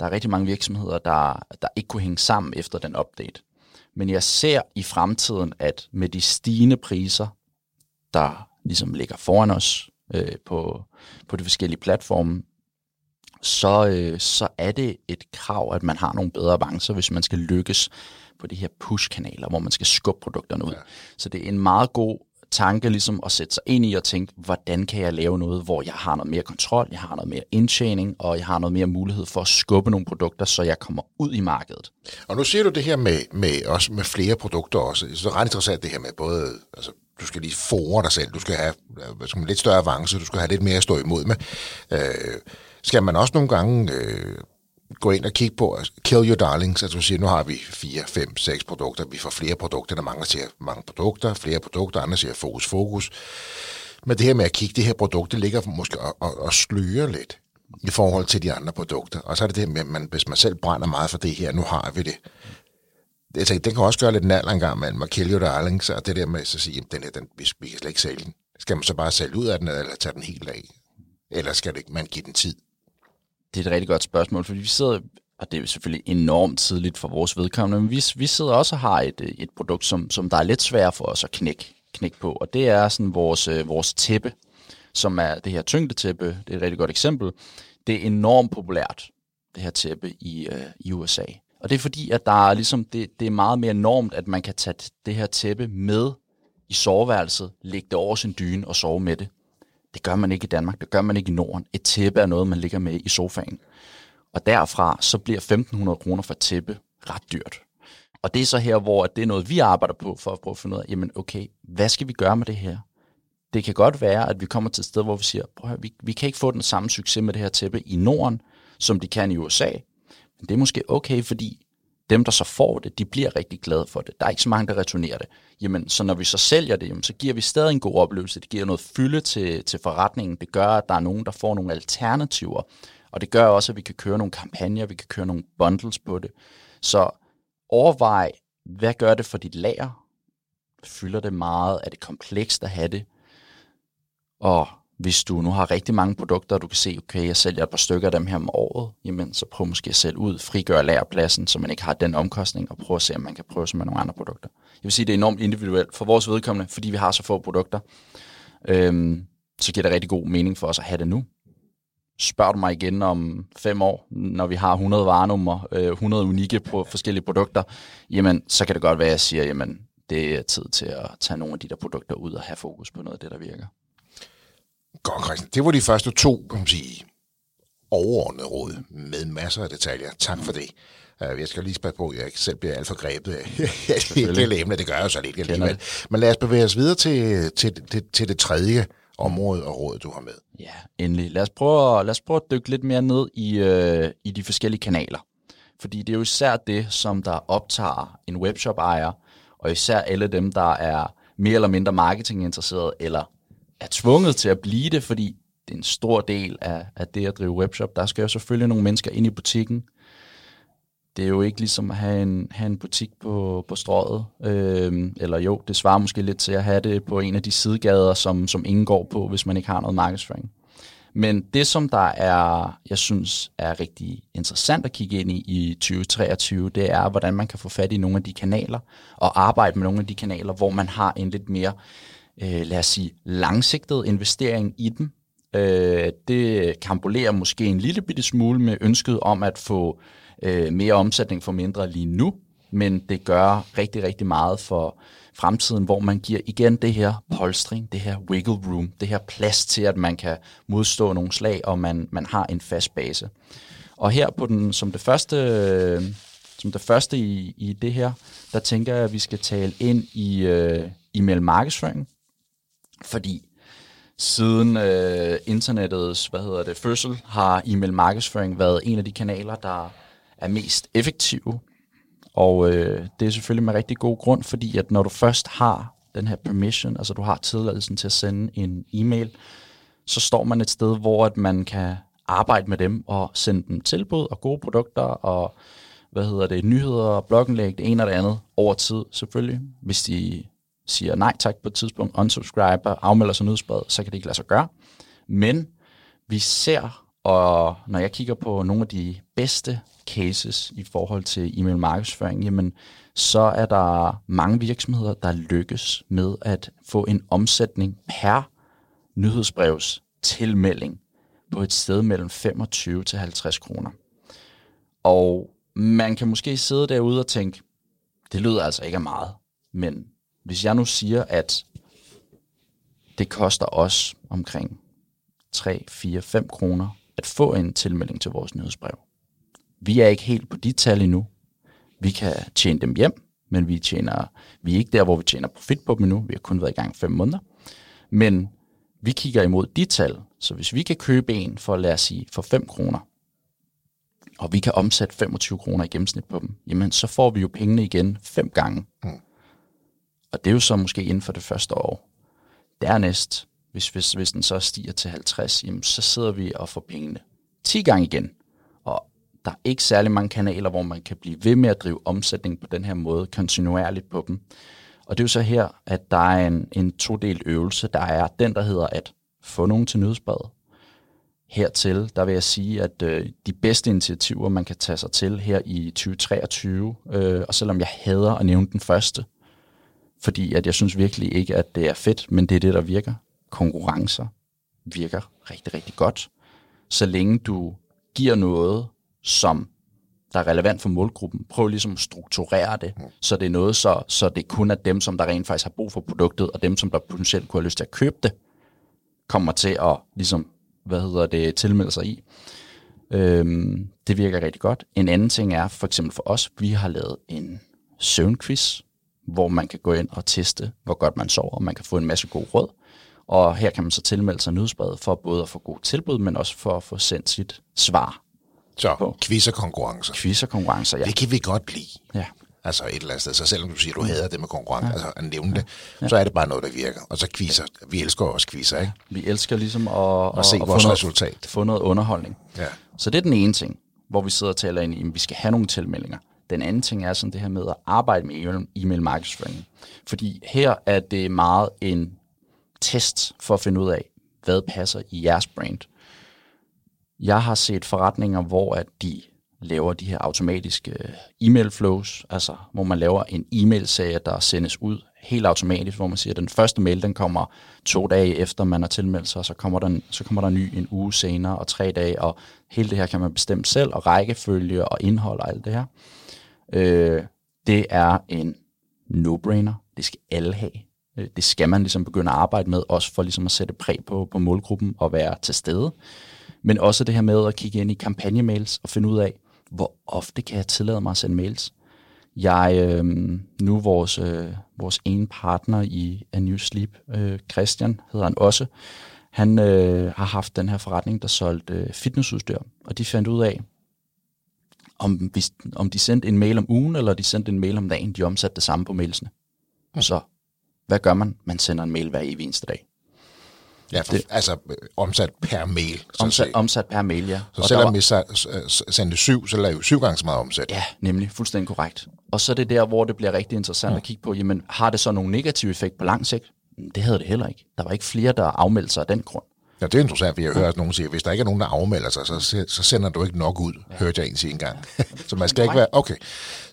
Speaker 2: Der er rigtig mange virksomheder, der, der ikke kunne hænge sammen efter den update. Men jeg ser i fremtiden, at med de stigende priser, der ligesom ligger foran os øh, på, på de forskellige platforme, så, øh, så er det et krav, at man har nogle bedre avancer, hvis man skal lykkes på de her push-kanaler, hvor man skal skubbe produkterne ud. Ja. Så det er en meget god tanke ligesom at sætte sig ind i og tænke, hvordan kan jeg lave noget, hvor jeg har noget mere kontrol, jeg har noget mere indtjening, og jeg har noget mere mulighed for at skubbe nogle produkter, så jeg kommer ud i markedet.
Speaker 1: Og nu siger du det her med, med, også med flere produkter også. Så det er ret interessant det her med både, altså du skal lige fore dig selv, du skal have skal lidt større avance, du skal have lidt mere at stå imod med. Øh, skal man også nogle gange øh, gå ind og kigge på, kill your darlings, at du siger, nu har vi 4, 5, 6 produkter, vi får flere produkter, der mange siger mange produkter, flere produkter, andre siger fokus, fokus. Men det her med at kigge, det her produkt, det ligger måske og, og, og sløre lidt i forhold til de andre produkter. Og så er det det med, at man, hvis man selv brænder meget for det her, nu har vi det. Jeg tænker, den kan også gøre lidt nær en gang med at kill your darlings, og det der med at sige, den her, den, vi, vi kan slet ikke sælge den. Skal man så bare sælge ud af den, eller tage den helt af? Eller skal det, man give den tid?
Speaker 2: Det er et rigtig godt spørgsmål, fordi vi sidder, og det er jo selvfølgelig enormt tidligt for vores vedkommende, men vi, vi sidder også og har et, øh, et produkt, som, som der er lidt svært for os at knække, knække på, og det er sådan vores, øh, vores tæppe, som er det her tyngdetæppe, det er et rigtig godt eksempel. Det er enormt populært, det her tæppe i, øh, i USA. Og det er fordi, at der er ligesom, det, det er meget mere enormt, at man kan tage det her tæppe med i soveværelset, lægge det over sin dyne og sove med det. Det gør man ikke i Danmark, det gør man ikke i Norden. Et tæppe er noget, man ligger med i sofaen. Og derfra så bliver 1.500 kroner for et tæppe ret dyrt. Og det er så her, hvor det er noget, vi arbejder på for at prøve at finde ud af, jamen okay, hvad skal vi gøre med det her? Det kan godt være, at vi kommer til et sted, hvor vi siger, prøv at, vi, vi kan ikke få den samme succes med det her tæppe i Norden, som de kan i USA. Men det er måske okay, fordi dem, der så får det, de bliver rigtig glade for det. Der er ikke så mange, der returnerer det. Jamen, så når vi så sælger det, jamen, så giver vi stadig en god oplevelse. Det giver noget fylde til, til forretningen. Det gør, at der er nogen, der får nogle alternativer. Og det gør også, at vi kan køre nogle kampagner, vi kan køre nogle bundles på det. Så overvej, hvad gør det for dit lager? Fylder det meget? Er det komplekst at have det? Og hvis du nu har rigtig mange produkter, og du kan se, okay, jeg sælger et par stykker af dem her om året, jamen så prøv måske at sælge ud, frigøre lagerpladsen, så man ikke har den omkostning, og prøve at se, om man kan prøve sig med nogle andre produkter. Jeg vil sige, det er enormt individuelt for vores vedkommende, fordi vi har så få produkter. Øhm, så giver det rigtig god mening for os at have det nu. Spørg du mig igen om fem år, når vi har 100 varenummer, 100 unikke på forskellige produkter, jamen så kan det godt være, at jeg siger, jamen det er tid til at tage nogle af de der produkter ud og have fokus på noget af det, der virker.
Speaker 1: Godt, Christian. Det var de første to, kan man sige, overordnede råd med masser af detaljer. Tak for det. Uh, jeg skal lige spørge på, at jeg ikke selv bliver alt for grebet af det emne. Det gør jeg så lidt alligevel. Men lad os bevæge os videre til, til, til, til det tredje område og råd, du har med.
Speaker 2: Ja, endelig. Lad os prøve, lad os prøve at dykke lidt mere ned i, øh, i de forskellige kanaler. Fordi det er jo især det, som der optager en webshop-ejer, og især alle dem, der er mere eller mindre marketinginteresseret, eller er tvunget til at blive det, fordi det er en stor del af, af det at drive webshop. Der skal jo selvfølgelig nogle mennesker ind i butikken. Det er jo ikke ligesom at have en, have en butik på, på strøget. Øhm, eller jo, det svarer måske lidt til at have det på en af de sidegader, som, som ingen går på, hvis man ikke har noget markedsføring. Men det, som der er, jeg synes er rigtig interessant at kigge ind i i 2023, det er, hvordan man kan få fat i nogle af de kanaler, og arbejde med nogle af de kanaler, hvor man har en lidt mere øh, Øh, lad os sige, langsigtet investering i dem. Øh, det kampolerer måske en lille bitte smule med ønsket om at få øh, mere omsætning for mindre lige nu, men det gør rigtig, rigtig meget for fremtiden, hvor man giver igen det her polstring, det her wiggle room, det her plads til, at man kan modstå nogle slag, og man, man har en fast base. Og her på den, som det første, som det første i, i det her, der tænker jeg, at vi skal tale ind i øh, e-mail markedsføring, fordi siden øh, internettets hvad hedder det, fødsel har e-mail markedsføring været en af de kanaler, der er mest effektive. Og øh, det er selvfølgelig med rigtig god grund, fordi at når du først har den her permission, altså du har tilladelsen til at sende en e-mail, så står man et sted, hvor at man kan arbejde med dem og sende dem tilbud og gode produkter og hvad hedder det, nyheder, blogindlæg, det ene og det andet over tid selvfølgelig, hvis de siger nej tak på et tidspunkt, unsubscriber, afmelder sig nyhedsbrevet, så kan det ikke lade sig gøre. Men vi ser, og når jeg kigger på nogle af de bedste cases i forhold til e-mail markedsføring, jamen, så er der mange virksomheder, der lykkes med at få en omsætning per nyhedsbrevs tilmelding på et sted mellem 25 til 50 kroner. Og man kan måske sidde derude og tænke, det lyder altså ikke af meget, men hvis jeg nu siger, at det koster os omkring 3, 4, 5 kroner at få en tilmelding til vores nyhedsbrev. Vi er ikke helt på de tal endnu. Vi kan tjene dem hjem, men vi, tjener, vi er ikke der, hvor vi tjener profit på dem endnu. Vi har kun været i gang 5 måneder. Men vi kigger imod de tal, så hvis vi kan købe en for, lad os sige, for 5 kroner, og vi kan omsætte 25 kroner i gennemsnit på dem, jamen så får vi jo pengene igen fem gange. Mm. Og det er jo så måske inden for det første år. Dernæst, hvis, hvis, hvis den så stiger til 50, jamen, så sidder vi og får pengene 10 gange igen. Og der er ikke særlig mange kanaler, hvor man kan blive ved med at drive omsætning på den her måde, kontinuerligt på dem. Og det er jo så her, at der er en, en todelt øvelse. Der er den, der hedder at få nogen til nyhedsbrevet. hertil, der vil jeg sige, at øh, de bedste initiativer, man kan tage sig til her i 2023, øh, og selvom jeg hader at nævne den første, fordi at jeg synes virkelig ikke, at det er fedt, men det er det, der virker. Konkurrencer virker rigtig, rigtig godt. Så længe du giver noget, som der er relevant for målgruppen, prøv ligesom at strukturere det, så det er noget, så, så det kun er dem, som der rent faktisk har brug for produktet, og dem, som der potentielt kunne have lyst til at købe det, kommer til at ligesom, hvad hedder det, tilmelde sig i. Øhm, det virker rigtig godt. En anden ting er, for eksempel for os, vi har lavet en søvnquiz, hvor man kan gå ind og teste, hvor godt man sover, og man kan få en masse god råd. Og her kan man så tilmelde sig nyhedsbrevet for både at få god tilbud, men også for at få sendt sit svar.
Speaker 1: Så,
Speaker 2: På.
Speaker 1: quiz og konkurrencer.
Speaker 2: Quiz og konkurrencer, ja.
Speaker 1: Det kan vi godt lide.
Speaker 2: ja.
Speaker 1: Altså et eller andet sted. Så selvom du siger, du hader det med konkurrence, ja. altså at nævne det, så er det bare noget, der virker. Og så quizzer. Vi elsker også quizzer, ikke?
Speaker 2: Vi elsker ligesom at, at,
Speaker 1: se
Speaker 2: at
Speaker 1: vores
Speaker 2: få, noget,
Speaker 1: resultat.
Speaker 2: få noget underholdning.
Speaker 1: Ja.
Speaker 2: Så det er den ene ting, hvor vi sidder og taler ind i, at vi skal have nogle tilmeldinger. Den anden ting er sådan det her med at arbejde med e-mail- markedsføring. Fordi her er det meget en test for at finde ud af, hvad passer i jeres brand. Jeg har set forretninger, hvor at de laver de her automatiske øh, e-mail flows, altså hvor man laver en e-mail-serie, der sendes ud helt automatisk, hvor man siger, at den første mail, den kommer to dage efter, man har tilmeldt sig, og så kommer, den, så kommer der en ny en uge senere, og tre dage, og hele det her kan man bestemme selv, og rækkefølge og indhold og alt det her. Øh, det er en no-brainer. Det skal alle have. Øh, Det skal man ligesom begynde at arbejde med, også for ligesom at sætte præg på, på målgruppen og være til stede. Men også det her med at kigge ind i kampagnemails og finde ud af, hvor ofte kan jeg tillade mig at sende mails. Jeg, øh, nu vores, øh, vores ene partner i A New Sleep, øh, Christian hedder han også, han øh, har haft den her forretning, der solgte øh, fitnessudstyr, og de fandt ud af, om, hvis, om de sendte en mail om ugen, eller de sendte en mail om dagen, de omsatte det samme på mailsene. Så hvad gør man? Man sender en mail hver evig eneste dag.
Speaker 1: Ja, for, det, altså omsat per mail. Så,
Speaker 2: Omsat,
Speaker 1: se.
Speaker 2: omsat per mail, ja.
Speaker 1: så
Speaker 2: Og
Speaker 1: selvom vi sendte syv, så laver vi syv gange så meget omsat.
Speaker 2: Ja, nemlig. Fuldstændig korrekt. Og så er det der, hvor det bliver rigtig interessant at kigge på, jamen har det så nogen negativ effekt på lang sigt? Det havde det heller ikke. Der var ikke flere, der afmeldte sig af den grund.
Speaker 1: Ja, det er interessant, for jeg hører, at nogen siger, at hvis der ikke er nogen, der afmelder sig, så, så sender du ikke nok ud, ja. hørte jeg en sige engang. så man skal ikke være, okay,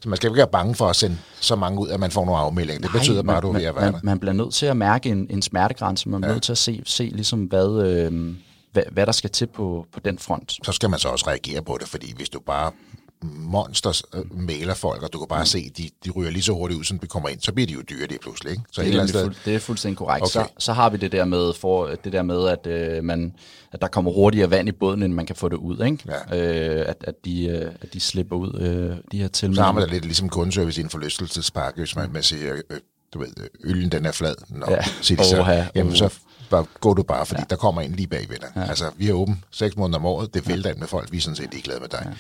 Speaker 1: så man skal ikke være bange for at sende så mange ud, at man får nogle afmeldinger. Det betyder bare, at du er
Speaker 2: man,
Speaker 1: ved at være
Speaker 2: man, man bliver nødt til at mærke en, en smertegrænse. Man er ja. nødt til at se, se ligesom, hvad, øh, hvad, hvad der skal til på, på den front.
Speaker 1: så skal man så også reagere på det, fordi hvis du bare monsters øh, mailer folk, og du kan bare se, de, de ryger lige så hurtigt ud, som vi kommer ind, så bliver de jo dyre lige pludselig, ikke? Så et
Speaker 2: Det er,
Speaker 1: sted,
Speaker 2: fuld, det er fuldstændig korrekt.
Speaker 1: Okay.
Speaker 2: Så, så har vi det der med, for, det der med at, øh, man, at der kommer hurtigere vand i båden, end man kan få det ud. Ikke?
Speaker 1: Ja.
Speaker 2: Øh, at, at, de, øh, at de slipper ud, øh, de her tilmeldinger.
Speaker 1: så har man det lidt ligesom kundeservice i en forlystelsespark, hvis man, man siger, øh, du ved, øh, øllen den er flad, Nå,
Speaker 2: Ja.
Speaker 1: ja. siger de så,
Speaker 2: Oha,
Speaker 1: jamen så bare, går du bare, fordi ja. der kommer en lige bagved dig. Ja. Altså, vi er åben seks måneder om året, det vælter ind med folk, vi er sådan set ligeglade med dig. Ja.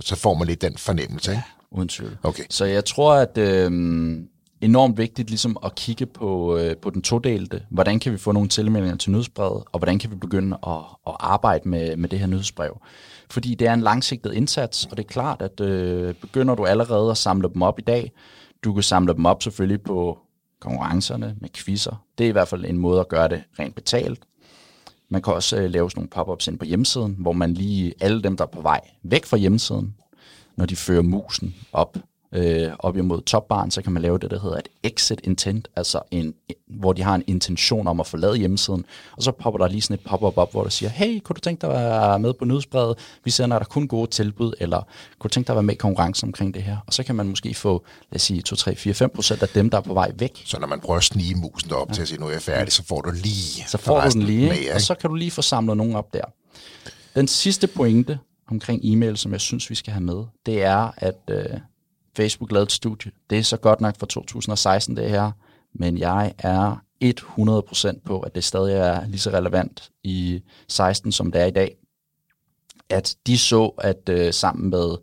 Speaker 1: Så får man lidt den fornemmelse, ikke?
Speaker 2: Uden tvivl.
Speaker 1: Okay.
Speaker 2: Så jeg tror, at øh, enormt vigtigt ligesom at kigge på, øh, på den todelte. Hvordan kan vi få nogle tilmeldinger til nyhedsbrevet, og hvordan kan vi begynde at, at arbejde med, med det her nyhedsbrev? Fordi det er en langsigtet indsats, og det er klart, at øh, begynder du allerede at samle dem op i dag, du kan samle dem op selvfølgelig på konkurrencerne med quizzer. Det er i hvert fald en måde at gøre det rent betalt. Man kan også øh, lave sådan nogle pop-ups ind på hjemmesiden, hvor man lige, alle dem, der er på vej væk fra hjemmesiden, når de fører musen op, øh, op imod topbaren, så kan man lave det, der hedder et exit intent, altså en, hvor de har en intention om at forlade hjemmesiden, og så popper der lige sådan et pop-up op, hvor der siger, hey, kunne du tænke dig at være med på nyhedsbrevet? Vi sender dig kun gode tilbud, eller kunne du tænke dig at være med i konkurrence omkring det her? Og så kan man måske få, lad os sige, 2, 3, 4, 5 procent af dem, der er på vej væk,
Speaker 1: Så når man prøver at snige musen op ja. til at sige, nu er jeg færdig, så får du lige
Speaker 2: så får du den lige,
Speaker 1: med,
Speaker 2: ikke? og så kan du lige få samlet nogen op der. Den sidste pointe omkring e-mail, som jeg synes, vi skal have med, det er, at øh, Facebook lavede et studie. Det er så godt nok fra 2016, det her, men jeg er 100% på, at det stadig er lige så relevant i 16, som det er i dag. At de så, at øh, sammen med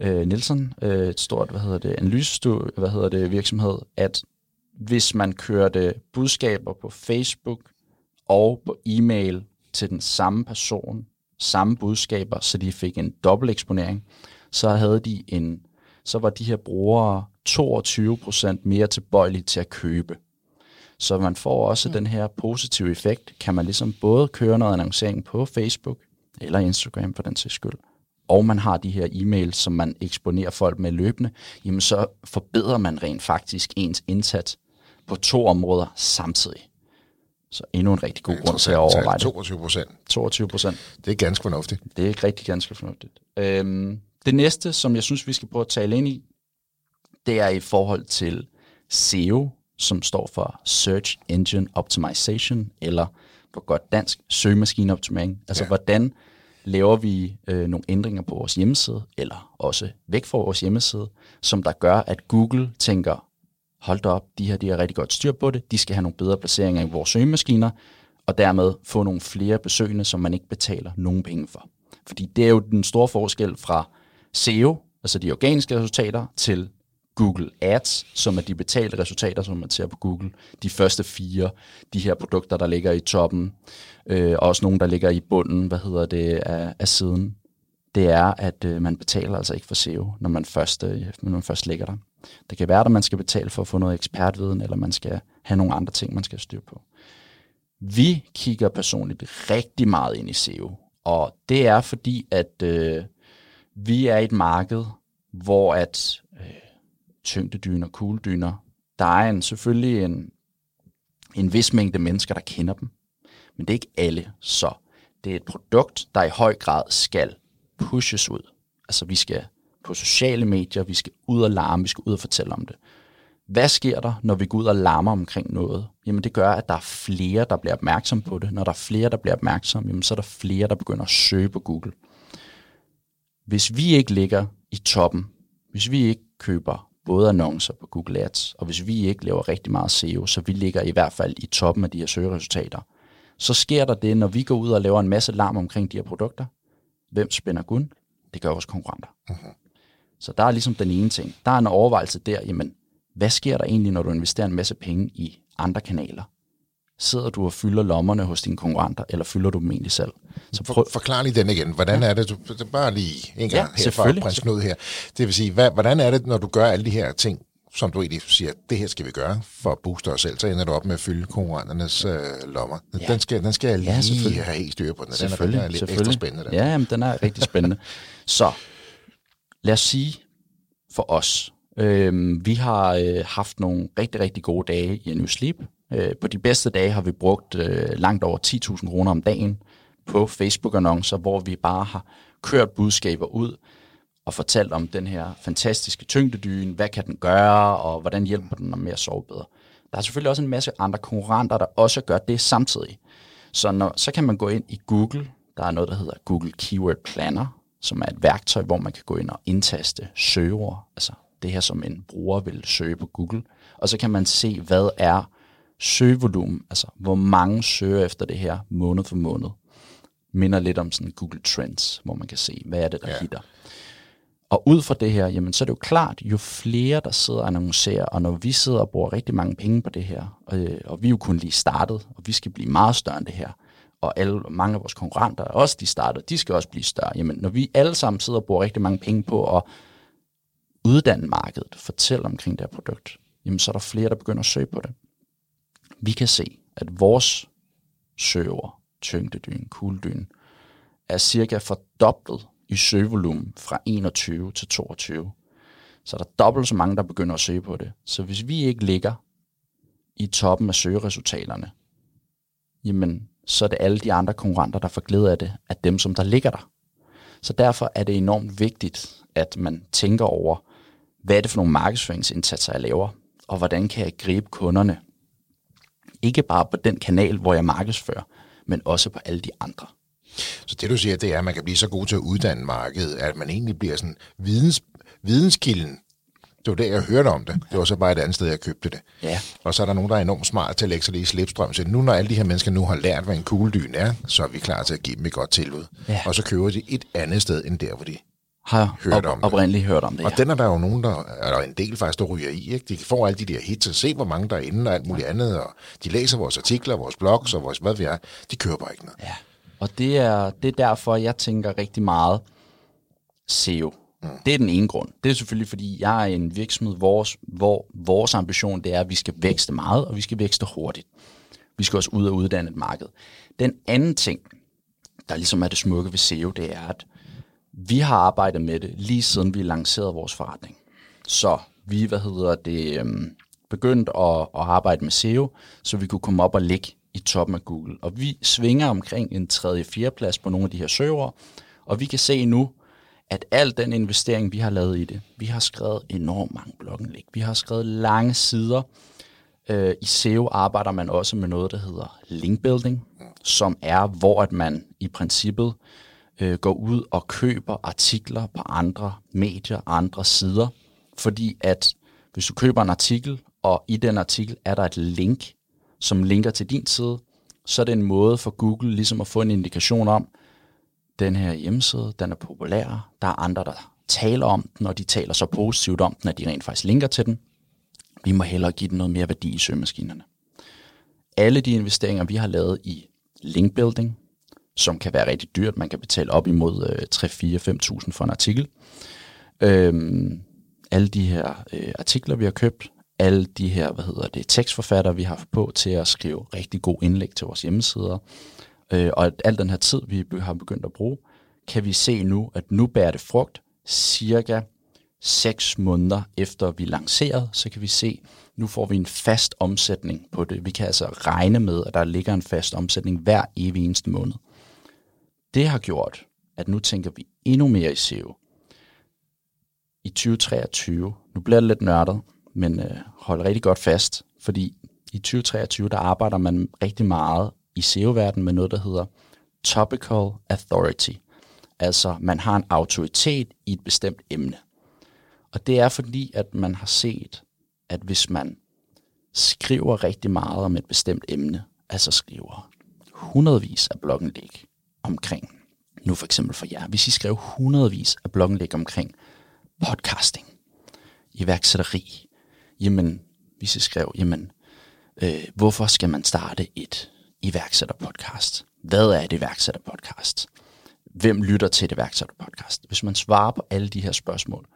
Speaker 2: øh, Nielsen, øh, et stort hvad hedder det, analysestudie, hvad hedder det, virksomhed, at hvis man kørte budskaber på Facebook og på e-mail til den samme person, samme budskaber, så de fik en dobbelt eksponering, så havde de en, så var de her brugere 22% mere tilbøjelige til at købe. Så man får også mm. den her positive effekt. Kan man ligesom både køre noget annoncering på Facebook, eller Instagram for den sags skyld, og man har de her e-mails, som man eksponerer folk med løbende, jamen så forbedrer man rent faktisk ens indsats på to områder samtidig. Så endnu en rigtig god grund til at overveje det.
Speaker 1: 22 procent.
Speaker 2: 22 procent.
Speaker 1: Det er ganske fornuftigt.
Speaker 2: Det er rigtig ganske fornuftigt. Øhm, det næste, som jeg synes, vi skal prøve at tale ind i, det er i forhold til SEO, som står for Search Engine Optimization, eller på godt dansk, søgemaskineoptimering. Altså, ja. hvordan laver vi øh, nogle ændringer på vores hjemmeside, eller også væk fra vores hjemmeside, som der gør, at Google tænker, hold da op, de her de har rigtig godt styr på det, de skal have nogle bedre placeringer i vores søgemaskiner, og dermed få nogle flere besøgende, som man ikke betaler nogen penge for. Fordi det er jo den store forskel fra SEO, altså de organiske resultater, til Google Ads, som er de betalte resultater, som man ser på Google. De første fire, de her produkter, der ligger i toppen, øh, også nogle, der ligger i bunden, hvad hedder det, af, af siden. Det er, at øh, man betaler altså ikke for SEO, når man først, øh, når man først ligger der. Det kan være, at man skal betale for at få noget ekspertviden, eller man skal have nogle andre ting, man skal styre på. Vi kigger personligt rigtig meget ind i SEO, og det er fordi, at øh, vi er et marked, hvor at øh, tyngdedyner, kugledyner, der er en, selvfølgelig en, en vis mængde mennesker, der kender dem, men det er ikke alle. Så det er et produkt, der i høj grad skal pushes ud. Altså vi skal på sociale medier, vi skal ud og larme, vi skal ud og fortælle om det. Hvad sker der, når vi går ud og larmer omkring noget? Jamen det gør, at der er flere, der bliver opmærksom på det. Når der er flere, der bliver opmærksom, jamen så er der flere, der begynder at søge på Google. Hvis vi ikke ligger i toppen, hvis vi ikke køber både annoncer på Google Ads, og hvis vi ikke laver rigtig meget SEO, så vi ligger i hvert fald i toppen af de her søgeresultater, så sker der det, når vi går ud og laver en masse larm omkring de her produkter. Hvem spænder gun? Det gør vores konkurrenter. Uh-huh. Så der er ligesom den ene ting. Der er en overvejelse der, jamen, hvad sker der egentlig, når du investerer en masse penge i andre kanaler? Sidder du og fylder lommerne hos dine konkurrenter, eller fylder du dem egentlig selv?
Speaker 1: Så prøv... For, forklar lige den igen. Hvordan ja. er det, du, bare lige en gang ja, her fra prins Knud her. Det vil sige, hvad, hvordan er det, når du gør alle de her ting, som du egentlig siger, det her skal vi gøre for at booste os selv, så ender du op med at fylde konkurrenternes øh, lommer. Ja. Den, skal, den skal jeg lige ja, have helt styr på. Den, den er, den er lidt ekstra spændende. Den.
Speaker 2: Ja, jamen, den er rigtig spændende. så lad os sige for os, øh, vi har øh, haft nogle rigtig, rigtig gode dage i New Sleep. Øh, på de bedste dage har vi brugt øh, langt over 10.000 kroner om dagen på Facebook-annoncer, hvor vi bare har kørt budskaber ud og fortalt om den her fantastiske tyngdedyne, hvad kan den gøre, og hvordan hjælper den med at sove bedre. Der er selvfølgelig også en masse andre konkurrenter, der også gør det samtidig. Så, når, så kan man gå ind i Google, der er noget, der hedder Google Keyword Planner, som er et værktøj, hvor man kan gå ind og indtaste søgeord, altså det her, som en bruger vil søge på Google. Og så kan man se, hvad er søgevolumen, altså hvor mange søger efter det her måned for måned. Minder lidt om sådan Google Trends, hvor man kan se, hvad er det, der ja. hitter. Og ud fra det her, jamen, så er det jo klart, jo flere, der sidder og annoncerer, og når vi sidder og bruger rigtig mange penge på det her, og, øh, og vi er jo kun lige startet, og vi skal blive meget større end det her, og alle, mange af vores konkurrenter, også de startede, de skal også blive større. Jamen, når vi alle sammen sidder og bruger rigtig mange penge på at uddanne markedet, fortælle omkring det her produkt, jamen, så er der flere, der begynder at søge på det. Vi kan se, at vores søger, tyngdedyn, kuldyn, er cirka fordoblet i søgevolumen fra 21 til 22. Så der er dobbelt så mange, der begynder at søge på det. Så hvis vi ikke ligger i toppen af søgeresultaterne, jamen, så er det alle de andre konkurrenter, der får glæde af det, af dem, som der ligger der. Så derfor er det enormt vigtigt, at man tænker over, hvad er det for nogle markedsføringsindsatser, jeg laver, og hvordan kan jeg gribe kunderne? Ikke bare på den kanal, hvor jeg markedsfører, men også på alle de andre.
Speaker 1: Så det du siger, det er, at man kan blive så god til at uddanne markedet, at man egentlig bliver sådan videns, videnskilden. Det var der, jeg hørte om det. Det var så bare et andet sted, jeg købte det.
Speaker 2: Ja.
Speaker 1: Og så er der nogen, der er enormt smart til at lægge sig lige i slipstrøm. Så nu, når alle de her mennesker nu har lært, hvad en kugledyn er, så er vi klar til at give dem et godt tilbud. Ja. Og så køber de et andet sted, end der, hvor de
Speaker 2: har hørt op, om oprindeligt hørt om det.
Speaker 1: Og ja. den er der jo nogen, der er der en del faktisk, der ryger i. Ikke? De får alle de der hits, og se hvor mange der er inde og alt muligt andet, og de læser vores artikler, vores blogs og vores hvad vi er. De køber ikke noget.
Speaker 2: Ja. Og det er, det er derfor, jeg tænker rigtig meget SEO. Mm. Det er den ene grund. Det er selvfølgelig, fordi jeg er en virksomhed, hvor, hvor vores ambition det er, at vi skal vækste meget, og vi skal vækste hurtigt. Vi skal også ud og uddanne et marked. Den anden ting, der ligesom er det smukke ved SEO, det er, at vi har arbejdet med det lige siden vi lancerede vores forretning. Så vi, hvad hedder det, øhm, begyndt at, at arbejde med SEO, så vi kunne komme op og ligge i toppen af Google. Og vi svinger omkring en tredje, fjerde plads på nogle af de her søger, og vi kan se nu, at al den investering, vi har lavet i det, vi har skrevet enormt mange blogindlæg, vi har skrevet lange sider. Øh, I SEO arbejder man også med noget, der hedder linkbuilding, som er, hvor at man i princippet øh, går ud og køber artikler på andre medier, andre sider, fordi at hvis du køber en artikel, og i den artikel er der et link, som linker til din side, så er det en måde for Google ligesom at få en indikation om, den her hjemmeside, den er populær, der er andre, der taler om den, og de taler så positivt om den, at de rent faktisk linker til den. Vi må hellere give den noget mere værdi i søgemaskinerne. Alle de investeringer, vi har lavet i linkbuilding, som kan være rigtig dyrt, man kan betale op imod øh, 3-4-5.000 for en artikel. Øhm, alle de her øh, artikler, vi har købt, alle de her, hvad hedder det, tekstforfatter, vi har haft på til at skrive rigtig god indlæg til vores hjemmesider, øh, og at al den her tid, vi har begyndt at bruge, kan vi se nu, at nu bærer det frugt cirka 6 måneder efter vi lancerede, så kan vi se, nu får vi en fast omsætning på det. Vi kan altså regne med, at der ligger en fast omsætning hver evig eneste måned. Det har gjort, at nu tænker vi endnu mere i SEO. I 2023, nu bliver det lidt nørdet, men øh, hold rigtig godt fast, fordi i 2023, der arbejder man rigtig meget i SEO-verdenen med noget, der hedder Topical Authority. Altså, man har en autoritet i et bestemt emne. Og det er fordi, at man har set, at hvis man skriver rigtig meget om et bestemt emne, altså skriver hundredvis af blogindlæg omkring, nu for eksempel for jer, hvis I skrev hundredvis af blogindlæg omkring podcasting, iværksætteri, jamen, hvis I skrev, jamen, øh, hvorfor skal man starte et iværksætterpodcast? Hvad er et iværksætterpodcast? Hvem lytter til et iværksætterpodcast? Hvis man svarer på alle de her spørgsmål,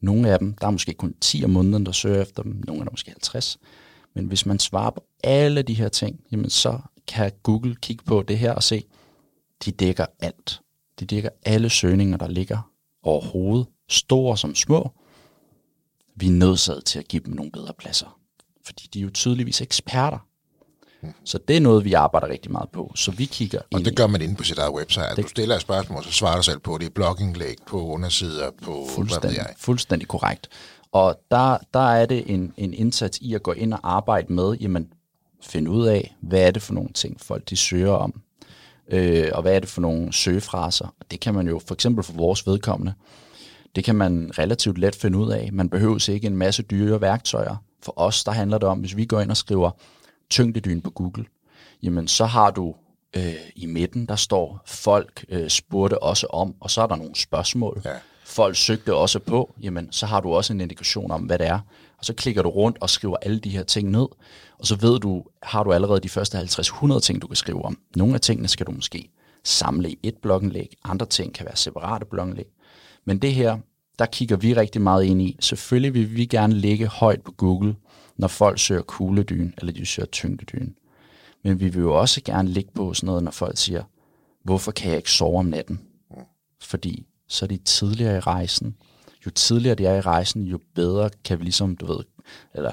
Speaker 2: nogle af dem, der er måske kun 10 om måneden, der søger efter dem, nogle er der måske 50, men hvis man svarer på alle de her ting, jamen så kan Google kigge på det her og se, de dækker alt. De dækker alle søgninger, der ligger overhovedet, store som små. Vi er nødsaget til at give dem nogle bedre pladser, fordi de er jo tydeligvis eksperter så det er noget, vi arbejder rigtig meget på. Så vi kigger
Speaker 1: Og det gør man inde på sit eget website. Det, du stiller et spørgsmål, så svarer du selv på det. i blogginglæg, på undersider, på
Speaker 2: fuldstændig,
Speaker 1: hvad jeg.
Speaker 2: Fuldstændig korrekt. Og der, der er det en, en indsats i at gå ind og arbejde med, jamen, finde ud af, hvad er det for nogle ting, folk de søger om, øh, og hvad er det for nogle søgefraser. Og det kan man jo for eksempel for vores vedkommende, det kan man relativt let finde ud af. Man behøver ikke en masse dyre værktøjer. For os, der handler det om, hvis vi går ind og skriver tyngdedyn på Google, jamen så har du øh, i midten, der står, folk øh, spurgte også om, og så er der nogle spørgsmål. Ja. Folk søgte også på, jamen så har du også en indikation om, hvad det er. Og så klikker du rundt og skriver alle de her ting ned, og så ved du, har du allerede de første 50-100 ting, du kan skrive om. Nogle af tingene skal du måske samle i et blogindlæg, andre ting kan være separate blogindlæg. Men det her, der kigger vi rigtig meget ind i. Selvfølgelig vil vi gerne ligge højt på Google, når folk søger kugledyn, eller de søger tyngdedyn. Men vi vil jo også gerne ligge på sådan noget, når folk siger, hvorfor kan jeg ikke sove om natten? Fordi så er de tidligere i rejsen. Jo tidligere det er i rejsen, jo bedre kan vi ligesom, du ved, eller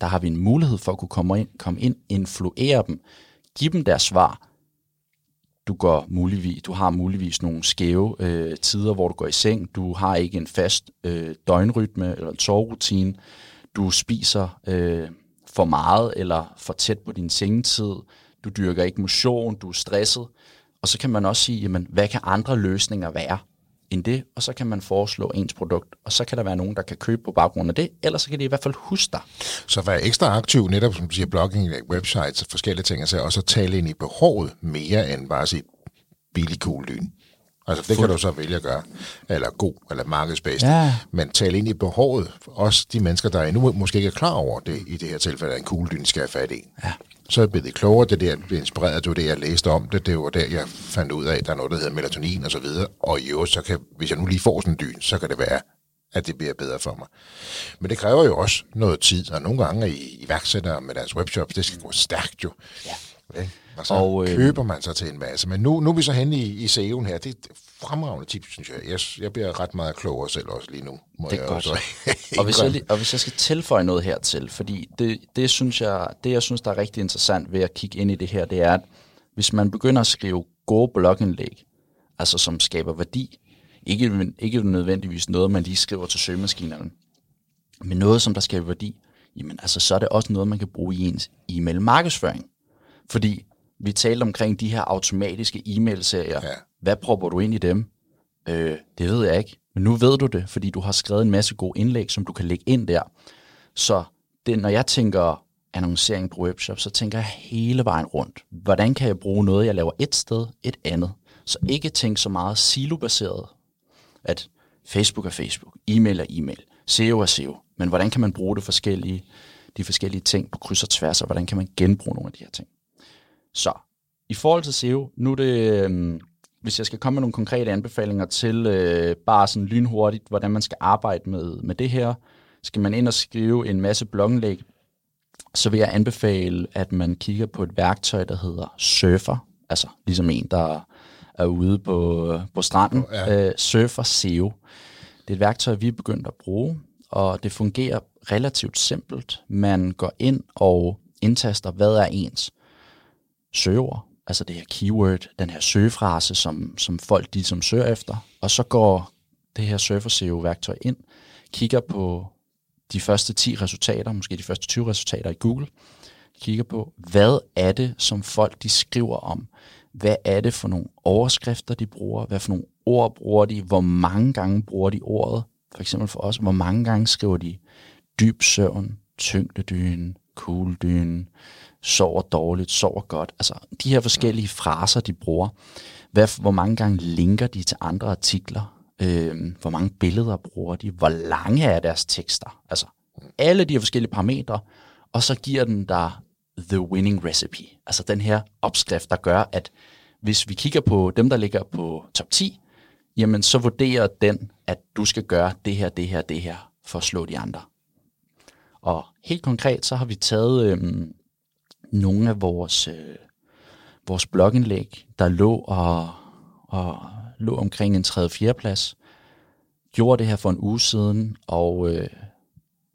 Speaker 2: der har vi en mulighed for at kunne komme ind, komme ind influere dem, give dem deres svar. Du, går muligvis, du har muligvis nogle skæve øh, tider, hvor du går i seng. Du har ikke en fast øh, døgnrytme eller en soverutine du spiser øh, for meget eller for tæt på din sengetid, du dyrker ikke motion, du er stresset. Og så kan man også sige, jamen, hvad kan andre løsninger være end det? Og så kan man foreslå ens produkt, og så kan der være nogen, der kan købe på baggrund af det, eller så kan de i hvert fald huske dig.
Speaker 1: Så være ekstra aktiv, netop som du siger, blogging, websites og forskellige ting, og så tale ind i behovet mere end bare at sige billig cool lyn. Altså det kan du så vælge at gøre, eller god, eller markedsbased. Ja. Men tale ind i behovet, også de mennesker, der endnu måske ikke er klar over det, i det her tilfælde, at en kugledyn skal have fat i. Ja. Så er jeg blevet klogere, det der blev inspireret, det var det, jeg læste om det, det var der, jeg fandt ud af, at der er noget, der hedder melatonin og så videre, og jo, så kan, hvis jeg nu lige får sådan en dyn, så kan det være, at det bliver bedre for mig. Men det kræver jo også noget tid, og nogle gange i iværksættere med deres webshops, det skal gå stærkt jo. Ja Ikke? Og så og, øh, køber man sig til en masse. Men nu, nu er vi så henne i, i SEO'en her. Det er et fremragende tip, synes jeg. jeg. Jeg bliver ret meget klogere selv også lige nu.
Speaker 2: Må det er jeg godt. Også. og, hvis jeg, og hvis jeg skal tilføje noget hertil, fordi det, det, synes jeg, det, jeg synes, der er rigtig interessant ved at kigge ind i det her, det er, at hvis man begynder at skrive gode blogindlæg, altså som skaber værdi, ikke, ikke nødvendigvis noget, man lige skriver til søgemaskinerne, men noget, som der skaber værdi, jamen altså, så er det også noget, man kan bruge i ens e-mail markedsføring. Fordi vi talte omkring de her automatiske e-mail-serier. Ja. Hvad propper du ind i dem? Øh, det ved jeg ikke. Men nu ved du det, fordi du har skrevet en masse gode indlæg, som du kan lægge ind der. Så det, når jeg tænker annoncering på webshop, så tænker jeg hele vejen rundt. Hvordan kan jeg bruge noget, jeg laver et sted, et andet? Så ikke tænk så meget silobaseret, at Facebook er Facebook, e-mail er e-mail, SEO er SEO. Men hvordan kan man bruge det forskellige, de forskellige ting på kryds og tværs, og hvordan kan man genbruge nogle af de her ting? Så i forhold til SEO, nu er det, øh, hvis jeg skal komme med nogle konkrete anbefalinger til øh, bare sådan lynhurtigt, hvordan man skal arbejde med, med det her, skal man ind og skrive en masse blogindlæg, så vil jeg anbefale, at man kigger på et værktøj, der hedder Surfer, altså ligesom en, der er ude på, på stranden. Ja. Øh, Surfer SEO. Det er et værktøj, vi er begyndt at bruge, og det fungerer relativt simpelt. Man går ind og indtaster, hvad er ens søgeord, altså det her keyword, den her søgefrase, som, som folk de som søger efter, og så går det her Surfer SEO-værktøj ind, kigger på de første 10 resultater, måske de første 20 resultater i Google, kigger på, hvad er det, som folk de skriver om, hvad er det for nogle overskrifter, de bruger, hvad for nogle ord bruger de, hvor mange gange bruger de ordet, for eksempel for os, hvor mange gange skriver de dyb søvn, tyngdedyne, kugledyne, sover dårligt, sover godt. Altså de her forskellige fraser, de bruger. Hvad, hvor mange gange linker de til andre artikler? Øh, hvor mange billeder bruger de? Hvor lange er deres tekster? Altså alle de her forskellige parametre. Og så giver den der the winning recipe. Altså den her opskrift, der gør, at hvis vi kigger på dem, der ligger på top 10, jamen så vurderer den, at du skal gøre det her, det her, det her, for at slå de andre. Og helt konkret, så har vi taget øhm, nogle af vores, øh, vores blogindlæg, der lå, og, og lå omkring en 3. 4. plads, gjorde det her for en uge siden, og øh,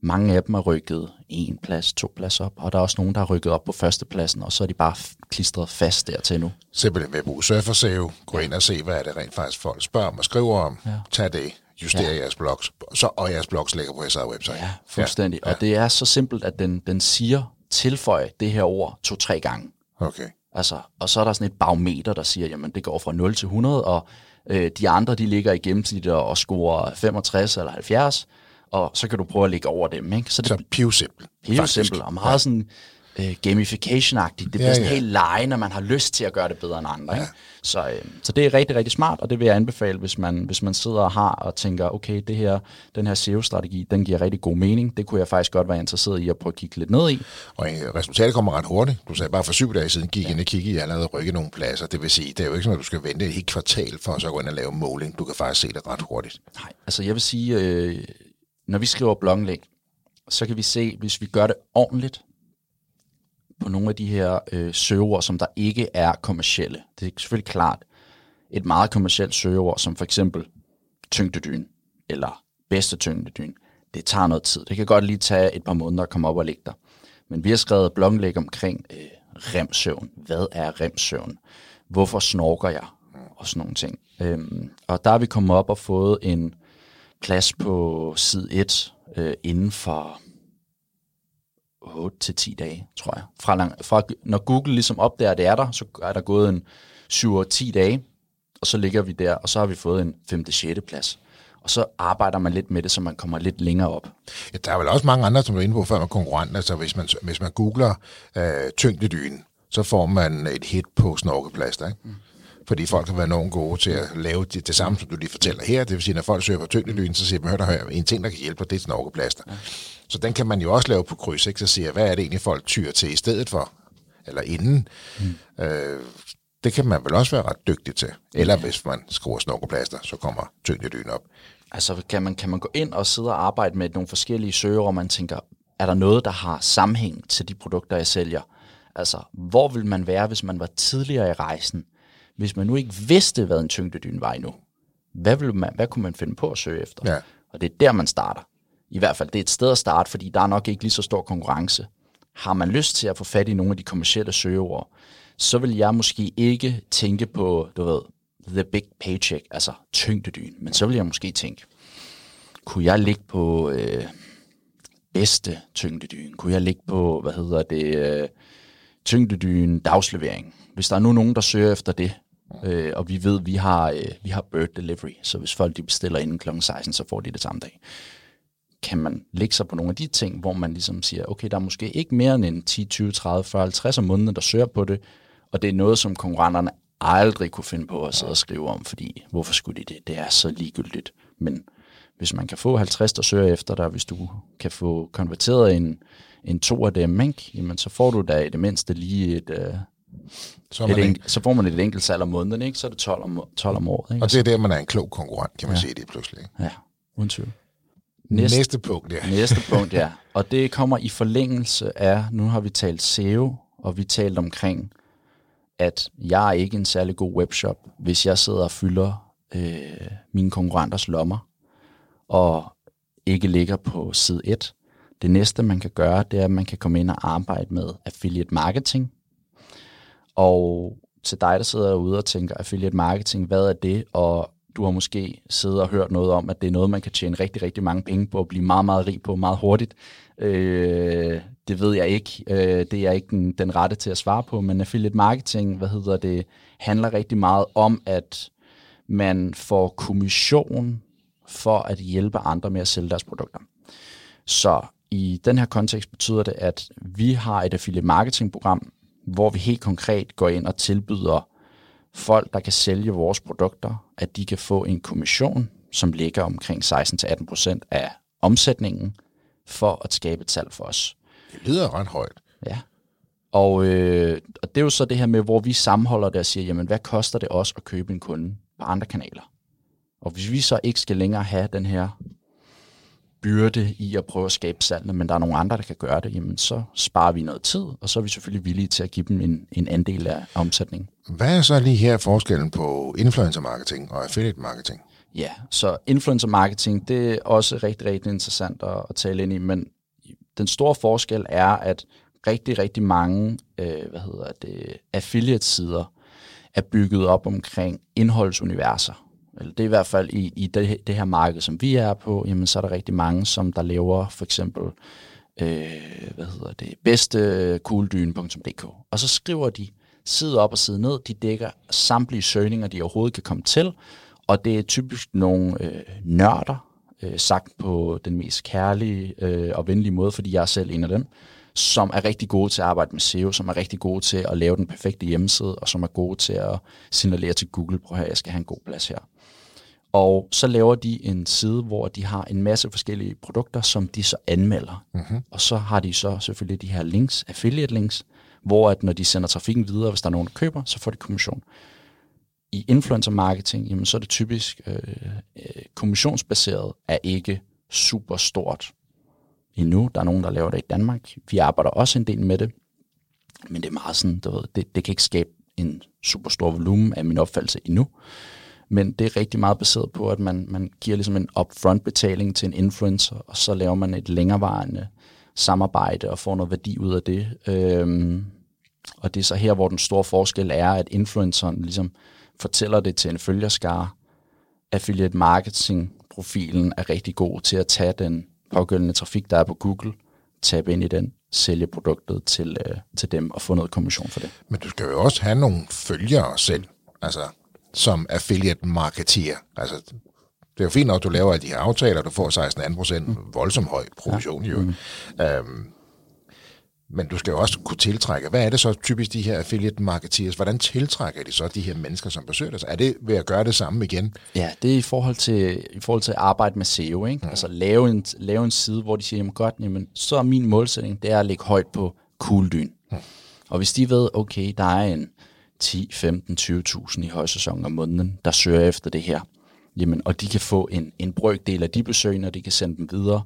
Speaker 2: mange af dem er rykket en plads, to plads op, og der er også nogen, der har rykket op på førstepladsen, og så er de bare klistret fast dertil nu.
Speaker 1: Simpelthen ved at bruge SurferSeo, gå ind og se, hvad er det rent faktisk folk spørger om og skriver om, ja. tag det, justere ja. jeres blogs, så, og jeres blogs ligger på jeres eget website.
Speaker 2: Ja, fuldstændig. Ja. Og det er så simpelt, at den, den siger, tilføj det her ord to-tre gange.
Speaker 1: Okay.
Speaker 2: Altså, og så er der sådan et barometer, der siger, jamen det går fra 0 til 100, og øh, de andre, de ligger i gennemsnit og scorer 65 eller 70, og så kan du prøve at ligge over dem. Ikke?
Speaker 1: Så det så pivsimpel.
Speaker 2: Pivsimpel, og meget ja. sådan øh, gamification-agtigt. Det bliver ja, sådan ja. helt lege, når man har lyst til at gøre det bedre end andre. Ja. Ikke? Så, øh, så det er rigtig, rigtig smart, og det vil jeg anbefale, hvis man, hvis man sidder og har og tænker, okay, det her, den her SEO-strategi, den giver rigtig god mening. Det kunne jeg faktisk godt være interesseret i at prøve at kigge lidt ned i.
Speaker 1: Og øh, resultatet kommer ret hurtigt. Du sagde bare for syv dage siden, gik ja. ind og kiggede, jeg allerede rykket nogle pladser. Det vil sige, det er jo ikke sådan, at du skal vente et helt kvartal for at så gå ind og lave måling. Du kan faktisk se det ret hurtigt.
Speaker 2: Nej, altså jeg vil sige, øh, når vi skriver blogindlæg, så kan vi se, hvis vi gør det ordentligt, på nogle af de her øh, søgeord, som der ikke er kommercielle. Det er selvfølgelig klart et meget kommercielt søgeord, som for eksempel tyngdedyn, eller bedste tyngdedyn. Det tager noget tid. Det kan godt lige tage et par måneder at komme op og ligge der. Men vi har skrevet blogindlæg omkring øh, remsøvn. Hvad er remsøvn? Hvorfor snorker jeg? Og sådan nogle ting. Øhm, og der er vi kommet op og fået en plads på side 1 øh, inden for 8 til 10 dage, tror jeg. Fra, lang, fra når Google ligesom opdager, at det er der, så er der gået en 7-10 dage, og så ligger vi der, og så har vi fået en 5. 6. plads. Og så arbejder man lidt med det, så man kommer lidt længere op.
Speaker 1: Ja, der er vel også mange andre, som er inde på før med konkurrenter. Altså hvis man, hvis man googler øh, tyngdedynen, så får man et hit på snorkeplaster, ikke? Mm fordi folk har været nogen gode til at lave det, det samme, som du lige fortæller her. Det vil sige, når folk søger på tyngdelyn, så siger de, hør der, en ting, der kan hjælpe det er snorkeplaster. Ja. Så den kan man jo også lave på kryds, ikke? så siger hvad er det egentlig, folk tyr til i stedet for, eller inden. Mm. Øh, det kan man vel også være ret dygtig til. Eller hvis man skruer snorkeplaster, så kommer tyngdelyn op.
Speaker 2: Altså kan man, kan man gå ind og sidde og arbejde med nogle forskellige søger, og man tænker, er der noget, der har sammenhæng til de produkter, jeg sælger? Altså, hvor vil man være, hvis man var tidligere i rejsen? Hvis man nu ikke vidste, hvad en tyngdedyne var endnu, hvad, vil man, hvad kunne man finde på at søge efter?
Speaker 1: Ja.
Speaker 2: Og det er der, man starter. I hvert fald, det er et sted at starte, fordi der er nok ikke lige så stor konkurrence. Har man lyst til at få fat i nogle af de kommercielle søgeord, så vil jeg måske ikke tænke på, du ved, the big paycheck, altså tyngdedyn, men så vil jeg måske tænke, kunne jeg ligge på øh, bedste tyngdedyn? Kunne jeg ligge på, hvad hedder det, øh, tyngdedyn dagslevering? Hvis der er nu nogen, der søger efter det, øh, og vi ved, vi har, øh, vi har bird delivery, så hvis folk de bestiller inden kl. 16, så får de det samme dag. Kan man lægge sig på nogle af de ting, hvor man ligesom siger, okay, der er måske ikke mere end 10, 20, 30, 40, 50 om måneden, der søger på det, og det er noget, som konkurrenterne aldrig kunne finde på at sidde og skrive om, fordi hvorfor skulle de det? Det er så ligegyldigt. Men hvis man kan få 50, der søger efter dig, hvis du kan få konverteret en, en to af dem, ikke? Jamen, så får du da i det mindste lige et, øh,
Speaker 1: så, er
Speaker 2: et
Speaker 1: man
Speaker 2: enk- så får man et enkelt salg om måneden, ikke? så er det 12 om, 12 om året. Ikke?
Speaker 1: og det er der, man er en klog konkurrent, kan man ja. sige det pludselig.
Speaker 2: Ja, uden tvivl.
Speaker 1: Næste, Næste punkt, ja.
Speaker 2: Næste punkt, ja. Og det kommer i forlængelse af, nu har vi talt SEO, og vi talt omkring, at jeg er ikke en særlig god webshop, hvis jeg sidder og fylder øh, mine konkurrenters lommer, og ikke ligger på side 1. Det næste, man kan gøre, det er, at man kan komme ind og arbejde med affiliate marketing. Og til dig, der sidder derude og tænker, affiliate marketing, hvad er det? Og du har måske siddet og hørt noget om, at det er noget, man kan tjene rigtig, rigtig mange penge på og blive meget, meget rig på meget hurtigt. Øh, det ved jeg ikke. Øh, det er jeg ikke den, den rette til at svare på, men affiliate marketing, hvad hedder det, handler rigtig meget om, at man får kommission for at hjælpe andre med at sælge deres produkter. Så i den her kontekst betyder det, at vi har et affiliate marketing program, hvor vi helt konkret går ind og tilbyder folk, der kan sælge vores produkter, at de kan få en kommission, som ligger omkring 16-18% af omsætningen, for at skabe et salg for os.
Speaker 1: Det lyder ret højt.
Speaker 2: Ja. Og, øh, og det er jo så det her med, hvor vi sammenholder det og siger, jamen hvad koster det os at købe en kunde på andre kanaler? Og hvis vi så ikke skal længere have den her byrde i at prøve at skabe salgene, men der er nogle andre, der kan gøre det, jamen så sparer vi noget tid, og så er vi selvfølgelig villige til at give dem en, en andel af omsætningen.
Speaker 1: Hvad er så lige her forskellen på influencer marketing og affiliate marketing?
Speaker 2: Ja, så influencer marketing, det er også rigtig, rigtig interessant at, at tale ind i, men den store forskel er, at rigtig, rigtig mange øh, hvad hedder det, affiliate-sider er bygget op omkring indholdsuniverser. Eller det er i hvert fald i, i det, det her marked, som vi er på, jamen så er der rigtig mange, som der laver for eksempel øh, hvad hedder det, bedstekuldyn.dk. Og så skriver de side op og side ned, de dækker samtlige søgninger, de overhovedet kan komme til, og det er typisk nogle øh, nørder, øh, sagt på den mest kærlige øh, og venlige måde, fordi jeg er selv en af dem, som er rigtig gode til at arbejde med SEO, som er rigtig gode til at lave den perfekte hjemmeside, og som er gode til at signalere til Google, prøv her, jeg skal have en god plads her. Og så laver de en side, hvor de har en masse forskellige produkter, som de så anmelder. Mm-hmm. Og så har de så selvfølgelig de her links, affiliate links, hvor at når de sender trafikken videre, hvis der er nogen, der køber, så får de kommission. I influencer marketing, jamen så er det typisk øh, øh, kommissionsbaseret, er ikke super stort endnu. Der er nogen, der laver det i Danmark. Vi arbejder også en del med det, men det er meget sådan, du ved, det, det kan ikke skabe en super stor volumen af min opfattelse endnu. Men det er rigtig meget baseret på, at man, man giver ligesom en upfront betaling til en influencer, og så laver man et længerevarende samarbejde og får noget værdi ud af det. Øhm, og det er så her, hvor den store forskel er, at influenceren ligesom fortæller det til en følgerskare. Affiliate marketing-profilen er rigtig god til at tage den pågældende trafik, der er på Google, tabe ind i den, sælge produktet til, øh, til dem og få noget kommission for det.
Speaker 1: Men du skal jo også have nogle følgere selv, altså som affiliate marketeer. Altså, det er jo fint nok, at du laver alle de her aftaler, du får 16-18 procent, mm. voldsomt høj provision ja. jo. Mm. Øhm, men du skal jo også kunne tiltrække. Hvad er det så typisk de her affiliate marketeers? Hvordan tiltrækker de så de her mennesker, som besøger dig? Er det ved at gøre det samme igen?
Speaker 2: Ja, det er i forhold til, i forhold til at arbejde med SEO. Ikke? Mm. Altså lave en, lave en side, hvor de siger, jamen godt, jamen, så er min målsætning, det er at lægge højt på kugledyn. Mm. Og hvis de ved, okay, der er en 10, 15, 20.000 i højsæsonen om måneden, der søger efter det her, jamen, og de kan få en, en brøkdel af de besøgende, og de kan sende dem videre,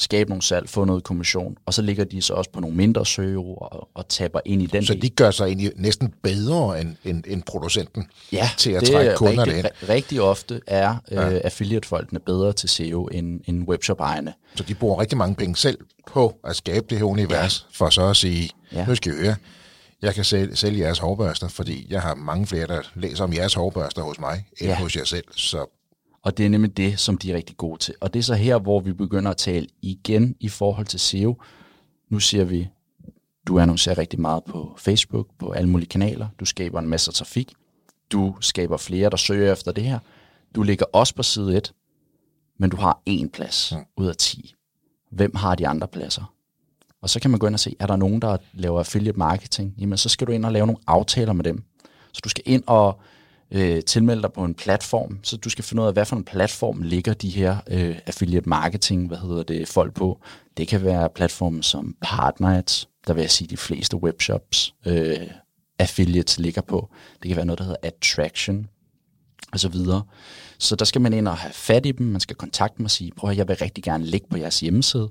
Speaker 2: skabe nogle salg, få noget kommission, og så ligger de så også på nogle mindre søgeord og, og taber ind i den
Speaker 1: Så
Speaker 2: del.
Speaker 1: de gør sig egentlig næsten bedre end, end, end producenten
Speaker 2: ja,
Speaker 1: til at
Speaker 2: det
Speaker 1: trække
Speaker 2: er
Speaker 1: kunderne
Speaker 2: rigtig,
Speaker 1: ind.
Speaker 2: ri- rigtig ofte er øh, affiliate-folkene bedre til SEO end, end webshop-ejerne.
Speaker 1: Så de bruger rigtig mange penge selv på at skabe det her univers, ja. for så at sige, ja.
Speaker 2: Ja.
Speaker 1: nu skal I høre, jeg kan sælge, sælge jeres hårbørster, fordi jeg har mange flere, der læser om jeres hårbørster hos mig, end ja. Hos jer selv. Så
Speaker 2: Og det er nemlig det, som de er rigtig gode til. Og det er så her, hvor vi begynder at tale igen i forhold til SEO. Nu siger vi, du annoncerer rigtig meget på Facebook, på alle mulige kanaler. Du skaber en masse trafik. Du skaber flere, der søger efter det her. Du ligger også på side 1, men du har én plads
Speaker 1: Mm.
Speaker 2: ud af 10. Hvem har de andre pladser? Og så kan man gå ind og se, er der nogen, der laver affiliate marketing? Jamen, så skal du ind og lave nogle aftaler med dem. Så du skal ind og øh, tilmelde dig på en platform, så du skal finde ud af, hvad for en platform ligger de her øh, affiliate marketing, hvad hedder det, folk på. Det kan være platformen som Partnerads, der vil jeg sige, de fleste webshops øh, affiliates ligger på. Det kan være noget, der hedder Attraction, og så videre. Så der skal man ind og have fat i dem, man skal kontakte dem og sige, prøv at jeg vil rigtig gerne ligge på jeres hjemmeside.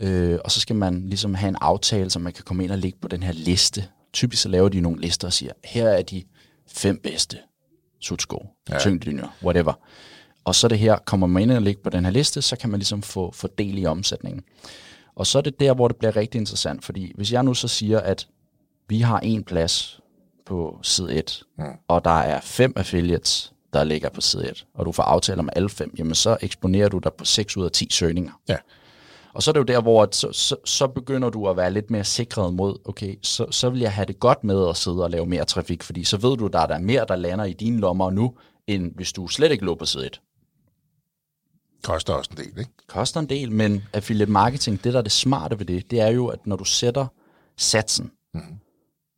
Speaker 2: Øh, og så skal man ligesom have en aftale, så man kan komme ind og ligge på den her liste. Typisk så laver de nogle lister og siger, her er de fem bedste sutsko, ja. tyngdelinjer, whatever. Og så det her, kommer man ind og ligger på den her liste, så kan man ligesom få, få del i omsætningen. Og så er det der, hvor det bliver rigtig interessant, fordi hvis jeg nu så siger, at vi har en plads på side 1, mm. og der er fem affiliates, der ligger på side 1, og du får aftaler med alle fem, jamen så eksponerer du dig på 6 ud af 10 søgninger.
Speaker 1: ja,
Speaker 2: Og så er det jo der, hvor at så, så, så begynder du at være lidt mere sikret mod, okay, så, så vil jeg have det godt med at sidde og lave mere trafik, fordi så ved du, der er der mere, der lander i dine lommer nu, end hvis du slet ikke lå på side 1.
Speaker 1: koster også en del, ikke?
Speaker 2: Koster en del, men affiliate marketing, det der er det smarte ved det, det er jo, at når du sætter satsen, mm.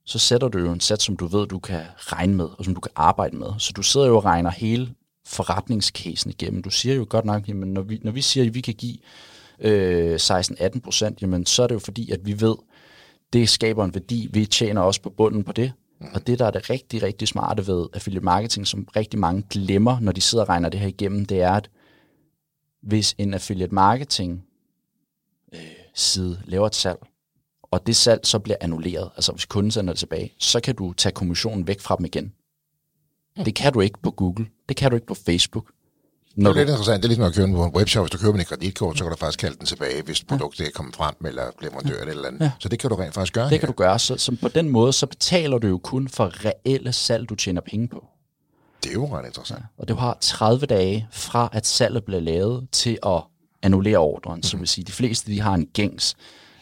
Speaker 2: så sætter du jo en sats, som du ved, du kan regne med, og som du kan arbejde med. Så du sidder jo og regner hele forretningscasen igennem. Du siger jo godt nok, jamen, når, vi, når vi siger, at vi kan give øh, 16-18 procent, jamen så er det jo fordi, at vi ved, det skaber en værdi, vi tjener også på bunden på det. Og det, der er det rigtig, rigtig smarte ved affiliate marketing, som rigtig mange glemmer, når de sidder og regner det her igennem, det er, at hvis en affiliate marketing øh, side laver et salg, og det salg så bliver annulleret, altså hvis kunden sender det tilbage, så kan du tage kommissionen væk fra dem igen. Det kan du ikke på Google. Det kan du ikke på Facebook.
Speaker 1: Når det er
Speaker 2: du,
Speaker 1: lidt interessant. Det er ligesom at købe på en webshop. Hvis du køber en kreditkort, så kan du faktisk kalde den tilbage, hvis produktet ikke kommer frem, eller leverandør eller et eller andet.
Speaker 2: Ja.
Speaker 1: Så det kan du rent faktisk gøre.
Speaker 2: det kan
Speaker 1: her.
Speaker 2: du gøre. Så, så på den måde, så betaler du jo kun for reelle salg, du tjener penge på.
Speaker 1: Det er jo ret interessant.
Speaker 2: Og du har 30 dage fra, at salget bliver lavet, til at annullere ordren. Så vil sige, de fleste de har en gængs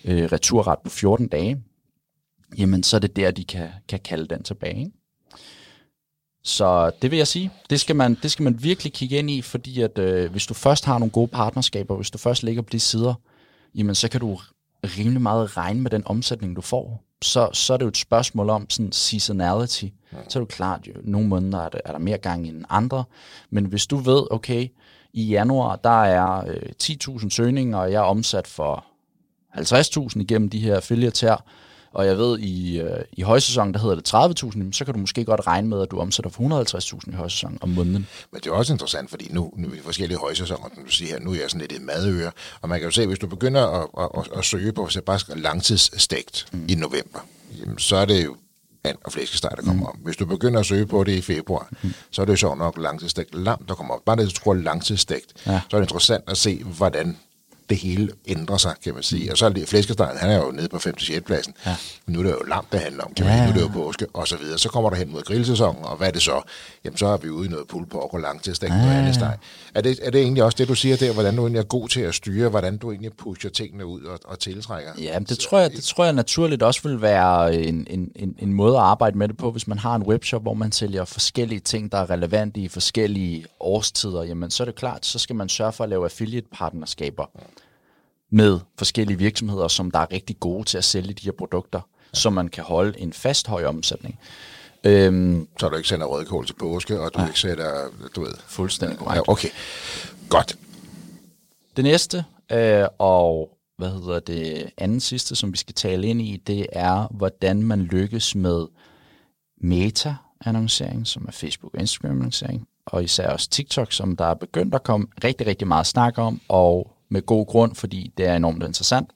Speaker 2: øh, returret på 14 dage. Jamen, så er det der, de kan, kan kalde den tilbage. Ikke? Så det vil jeg sige, det skal man, det skal man virkelig kigge ind i, fordi at øh, hvis du først har nogle gode partnerskaber, hvis du først ligger på de sider, jamen så kan du rimelig meget regne med den omsætning, du får. Så, så er det jo et spørgsmål om sådan seasonality. Så er det jo klart, jo, nogle måneder er der, er der mere gang end andre. Men hvis du ved, okay, i januar, der er øh, 10.000 søgninger, og jeg er omsat for 50.000 igennem de her affiliates her, og jeg ved, i, øh, i højsæsonen, der hedder det 30.000, jamen, så kan du måske godt regne med, at du omsætter for 150.000 i højsæsonen om måneden.
Speaker 1: Men det er også interessant, fordi nu, nu er vi i forskellige højsæsoner, som du siger her, nu er jeg sådan lidt et madøre, og man kan jo se, hvis du begynder at, at, at, at søge på, bare langtidsstegt mm. i november, jamen, så er det jo and og flæskesteg, der kommer mm. op. Hvis du begynder at søge på det i februar, mm. så er det jo sjovt nok langtidsstegt lam, der kommer op. Bare det, du tror langtidsstegt, ja. så er det interessant at se, hvordan det hele ændrer sig, kan man sige. Og så er det flæskestegen, han er jo nede på 5. 6. pladsen. Ja. Men nu er det jo lam, det handler om, kan man
Speaker 2: Ja.
Speaker 1: sige. Nu er det jo påske, og så videre. Så kommer der hen mod grillsæsonen, og hvad er det så? Jamen, så er vi ude i noget pullpork og langtidsstegt og andet steg. Er det, er det egentlig også det, du siger der, hvordan du egentlig er god til at styre, hvordan du egentlig pusher tingene ud og, og tiltrækker?
Speaker 2: Ja, det tror, jeg, det tror jeg naturligt også vil være en, en, en, en måde at arbejde med det på, hvis man har en webshop, hvor man sælger forskellige ting, der er relevante i forskellige årstider, jamen så er det klart, så skal man sørge for at lave affiliate-partnerskaber med forskellige virksomheder, som der er rigtig gode til at sælge de her produkter, så man kan holde en fast høj omsætning. Øhm,
Speaker 1: Så du ikke sender rødkål til påske, og du ikke sætter, du ved...
Speaker 2: fuldstændig korrekt.
Speaker 1: Ja, okay. Godt.
Speaker 2: Det næste, øh, og hvad hedder det anden sidste, som vi skal tale ind i, det er, hvordan man lykkes med meta-annoncering, som er Facebook og Instagram-annoncering, og især også TikTok, som der er begyndt at komme rigtig, rigtig meget snak om, og med god grund, fordi det er enormt interessant.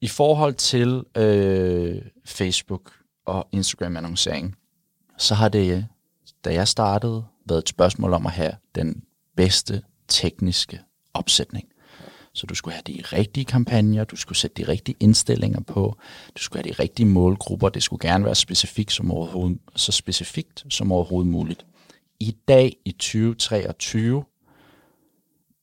Speaker 2: I forhold til øh, Facebook og Instagram-annoncering, så har det, da jeg startede, været et spørgsmål om at have den bedste tekniske opsætning. Så du skulle have de rigtige kampagner, du skulle sætte de rigtige indstillinger på, du skulle have de rigtige målgrupper, det skulle gerne være specifikt som overhovedet, så specifikt som overhovedet muligt. I dag i 2023,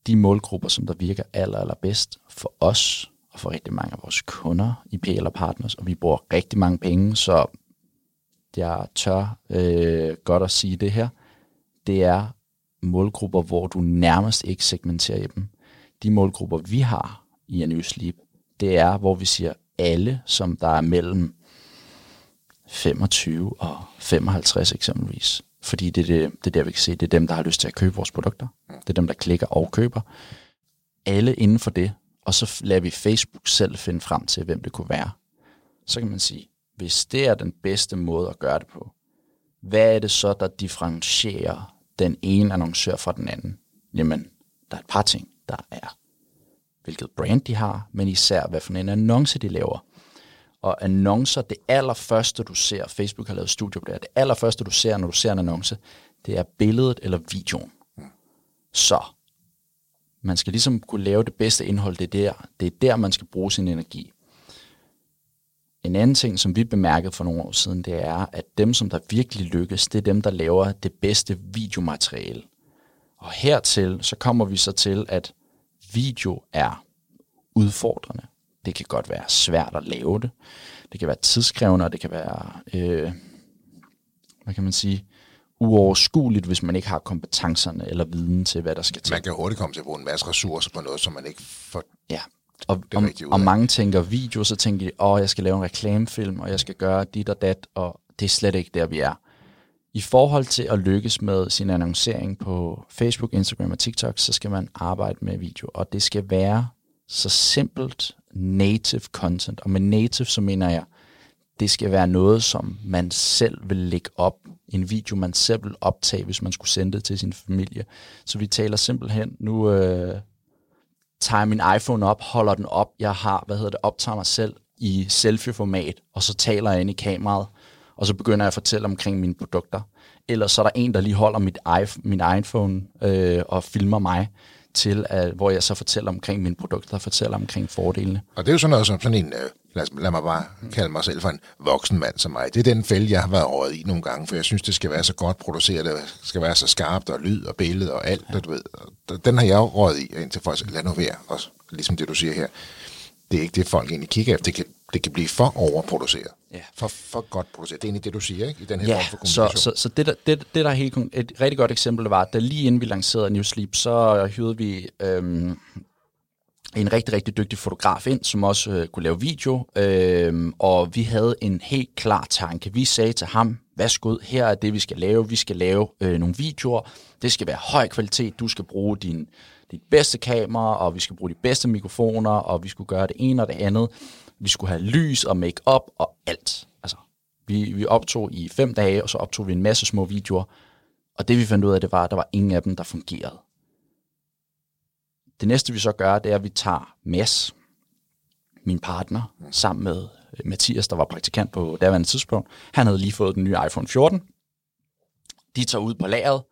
Speaker 2: de målgrupper, som der virker aller, aller bedst for os og for rigtig mange af vores kunder i PL og Partners, og vi bruger rigtig mange penge, så jeg tør øh, godt at sige det her, det er målgrupper, hvor du nærmest ikke segmenterer dem. De målgrupper, vi har i en Sleep, det er, hvor vi siger alle, som der er mellem 25 og 55 eksempelvis. Fordi det er, det, det er der, vi kan se, det er dem, der har lyst til at købe vores produkter. Det er dem, der klikker og køber. Alle inden for det, og så lader vi Facebook selv finde frem til, hvem det kunne være. Så kan man sige, hvis det er den bedste måde at gøre det på, hvad er det så, der differentierer den ene annoncør fra den anden? Jamen, der er et par ting. Der er, hvilket brand de har, men især, hvad for en annonce de laver. Og annoncer, det allerførste, du ser, Facebook har lavet studio på det, det allerførste, du ser, når du ser en annonce, det er billedet eller videoen. Så man skal ligesom kunne lave det bedste indhold, det er der, det er der man skal bruge sin energi. En anden ting, som vi bemærkede for nogle år siden, det er, at dem, som der virkelig lykkes, det er dem, der laver det bedste videomateriale. Og hertil, så kommer vi så til, at video er udfordrende. Det kan godt være svært at lave det. Det kan være tidskrævende, og det kan være, øh, hvad kan man sige, uoverskueligt, hvis man ikke har kompetencerne eller viden til, hvad der skal til.
Speaker 1: Man kan hurtigt komme til at bruge en masse ressourcer på noget, som man ikke får
Speaker 2: Ja, og, og, og mange tænker video, så tænker de, åh, oh, jeg skal lave en reklamefilm, og jeg skal gøre dit og dat, og det er slet ikke der, vi er. I forhold til at lykkes med sin annoncering på Facebook, Instagram og TikTok, så skal man arbejde med video, og det skal være så simpelt native content. Og med native, så mener jeg, det skal være noget, som man selv vil lægge op. En video, man selv vil optage, hvis man skulle sende det til sin familie. Så vi taler simpelthen, nu øh, tager jeg min iPhone op, holder den op, jeg har, hvad hedder det, optager mig selv i selfie-format, og så taler jeg ind i kameraet, og så begynder jeg at fortælle omkring mine produkter. Eller så er der en, der lige holder mit min iPhone øh, og filmer mig til, at, hvor jeg så fortæller omkring mine produkter, og fortæller omkring fordelene.
Speaker 1: Og det er jo sådan noget som sådan en, øh, lad, lad mig bare kalde mig selv for en voksen mand som mig. Det er den fælde, jeg har været over i nogle gange, for jeg synes, det skal være så godt produceret, det skal være så skarpt, og lyd og billede og alt, ja. du ved. Den har jeg jo råd i, indtil folk lad nu være, også ligesom det du siger her. Det er ikke det, folk egentlig kigger efter. Det kan, det kan blive for overproduceret. Ja. For, for godt produceret. Det er egentlig det, du siger, ikke? I den her
Speaker 2: ja,
Speaker 1: form for kommunikation.
Speaker 2: Så, så, så det, der, det, det, der er helt, et rigtig godt eksempel var, da lige inden vi lancerede New Sleep, så hyrede vi øhm, en rigtig, rigtig dygtig fotograf ind, som også øh, kunne lave video, øhm, og vi havde en helt klar tanke. Vi sagde til ham, værsgo, her er det, vi skal lave. Vi skal lave øh, nogle videoer. Det skal være høj kvalitet. Du skal bruge din, dit bedste kamera, og vi skal bruge de bedste mikrofoner, og vi skulle gøre det ene og det andet. Vi skulle have lys og make-up og alt. Altså, vi, vi optog i fem dage, og så optog vi en masse små videoer. Og det vi fandt ud af, det var, at der var ingen af dem, der fungerede. Det næste vi så gør, det er, at vi tager Mads, min partner, sammen med øh, Mathias, der var praktikant på daværende tidspunkt. Han havde lige fået den nye iPhone 14. De tager ud på lageret.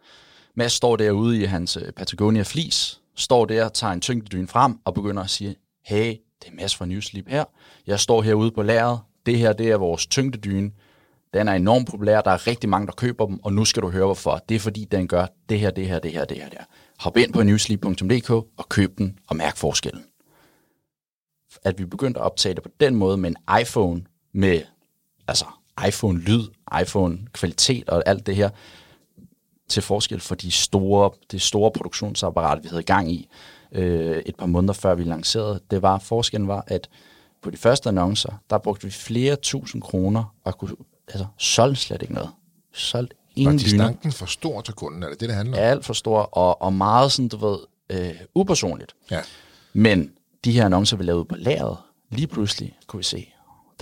Speaker 2: Mads står derude i hans øh, Patagonia Fleece, står der, tager en tyngdedyne frem og begynder at sige, hey, det er Mads fra Newsleep her. Jeg står herude på lageret. Det her, det er vores tyngdedyne. Den er enormt populær. Der er rigtig mange, der køber dem, og nu skal du høre, hvorfor. Det er fordi, den gør det her, det her, det her, det her. Det her. Hop ind på newsleep.dk og køb den og mærk forskellen. At vi begyndte at optage det på den måde med en iPhone, med altså iPhone-lyd, iPhone-kvalitet og alt det her, til forskel for de store, det store produktionsapparat, vi havde gang i øh, et par måneder før vi lancerede, det var, forskellen var, at på de første annoncer, der brugte vi flere tusind kroner og kunne, altså, solgte slet ikke noget. Solgte ingen
Speaker 1: Var distanken for stor til kunden? Er det det, det handler om?
Speaker 2: Alt for stor, og, og meget sådan, du ved, øh, upersonligt.
Speaker 1: Ja.
Speaker 2: Men de her annoncer, vi lavede på lageret, lige pludselig kunne vi se,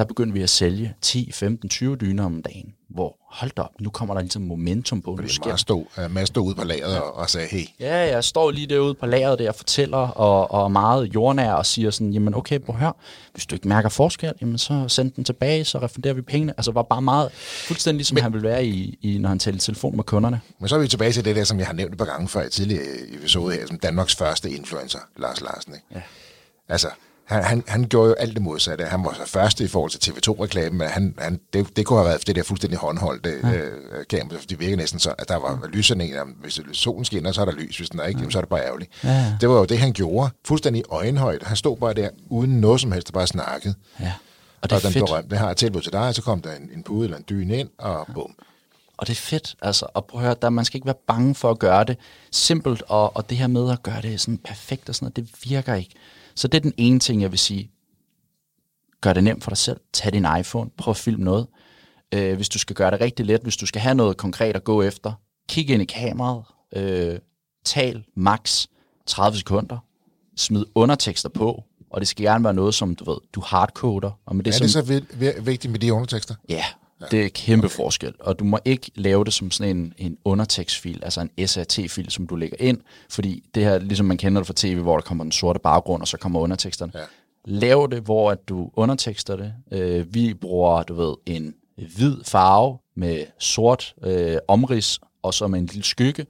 Speaker 2: der begyndte vi at sælge 10, 15, 20 dyner om dagen, hvor hold da op, nu kommer der ligesom momentum på. Sker
Speaker 1: Mads stod, uh, Mads stod ude på lageret og, og sagde, hey,
Speaker 2: Ja, jeg står lige derude på lageret der og fortæller, og, og er meget jordnær og siger sådan, jamen okay, prøv at høre, hvis du ikke mærker forskel, jamen så send den tilbage, så refunderer vi pengene. Altså var bare meget, fuldstændig ligesom Men, han ville være i, i, når han talte telefon med kunderne.
Speaker 1: Men så er vi tilbage til det der, som jeg har nævnt et par gange før i tidligere episode her, som Danmarks første influencer, Lars Larsen. Ikke? Ja. Altså, han, han, han gjorde jo alt det modsatte. Han var så første i forhold til TV2-reklamen, men han, han, det, det kunne have været det der fuldstændig håndholdte ja. øh, kamera, for det virkede næsten så, at der var lyserne, hvis solen skinner, så er der lys, hvis den er ikke, ja. så er det bare ærgerligt. Ja. Det var jo det, han gjorde, fuldstændig i øjenhøjde. Han stod bare der, uden noget som helst, bare snakkede.
Speaker 2: Ja.
Speaker 1: Og det er og den fedt. berømte, det har jeg tilbud til dig, så kom der en, en pude eller en dyne ind, og bum.
Speaker 2: Og det er fedt, altså, og prøv at høre, der, man skal ikke være bange for at gøre det simpelt, og, og det her med at gøre det sådan perfekt og sådan noget, det virker ikke. Så det er den ene ting, jeg vil sige. Gør det nemt for dig selv. Tag din iPhone. Prøv at filme noget. Øh, hvis du skal gøre det rigtig let, hvis du skal have noget konkret at gå efter, kig ind i kameraet. Øh, tal max 30 sekunder. Smid undertekster på. Og det skal gerne være noget, som du ved, du hardcoder. Og med
Speaker 1: det,
Speaker 2: er
Speaker 1: det
Speaker 2: som,
Speaker 1: så vigtigt med de undertekster?
Speaker 2: Ja, det er kæmpe okay. forskel, og du må ikke lave det som sådan en, en undertekstfil, altså en SAT-fil, som du lægger ind, fordi det her, ligesom man kender det fra tv, hvor der kommer den sorte baggrund, og så kommer underteksterne. Ja. Lav det, hvor at du undertekster det. Øh, vi bruger, du ved, en hvid farve med sort øh, omrids, og så med en lille skygge,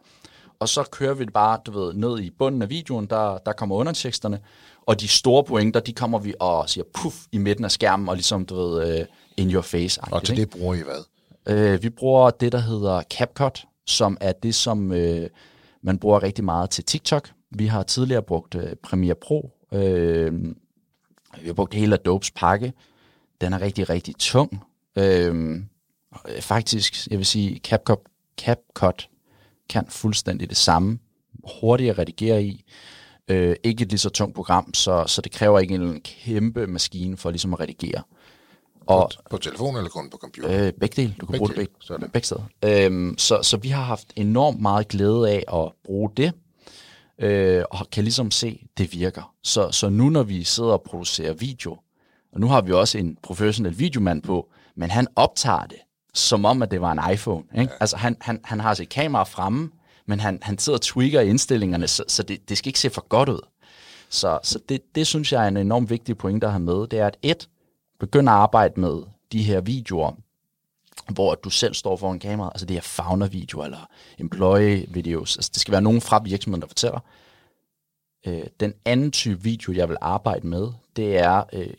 Speaker 2: og så kører vi det bare, du ved, ned i bunden af videoen, der, der kommer underteksterne, og de store pointer, de kommer vi og siger puff i midten af skærmen, og ligesom, du ved, øh, in your face.
Speaker 1: Og til det bruger I hvad?
Speaker 2: Øh, vi bruger det, der hedder CapCut, som er det, som øh, man bruger rigtig meget til TikTok. Vi har tidligere brugt øh, Premiere Pro. Øh, vi har brugt hele Adobes pakke. Den er rigtig, rigtig tung. Øh, faktisk, jeg vil sige, CapCut, CapCut kan fuldstændig det samme. Hurtigt at redigere i. Øh, ikke et lige så tungt program, så, så det kræver ikke en kæmpe maskine for ligesom at redigere.
Speaker 1: Og, på, på telefon eller kun på computer?
Speaker 2: Øh, begge dele. Du kan begge bruge det begge, Sådan. begge steder. Øhm, så, så vi har haft enormt meget glæde af at bruge det, øh, og kan ligesom se, det virker. Så, så nu når vi sidder og producerer video, og nu har vi også en professionel videomand på, men han optager det, som om at det var en iPhone. Ikke? Ja. Altså han, han, han har sit kamera fremme, men han, han sidder og tweaker indstillingerne, så, så det, det skal ikke se for godt ud. Så, så det, det synes jeg er en enormt vigtig point at have med, det er at et, Begynd at arbejde med de her videoer, hvor du selv står foran kamera, altså det er founder-video eller employee-videos, altså det skal være nogen fra virksomheden, der fortæller. Øh, den anden type video, jeg vil arbejde med, det er øh,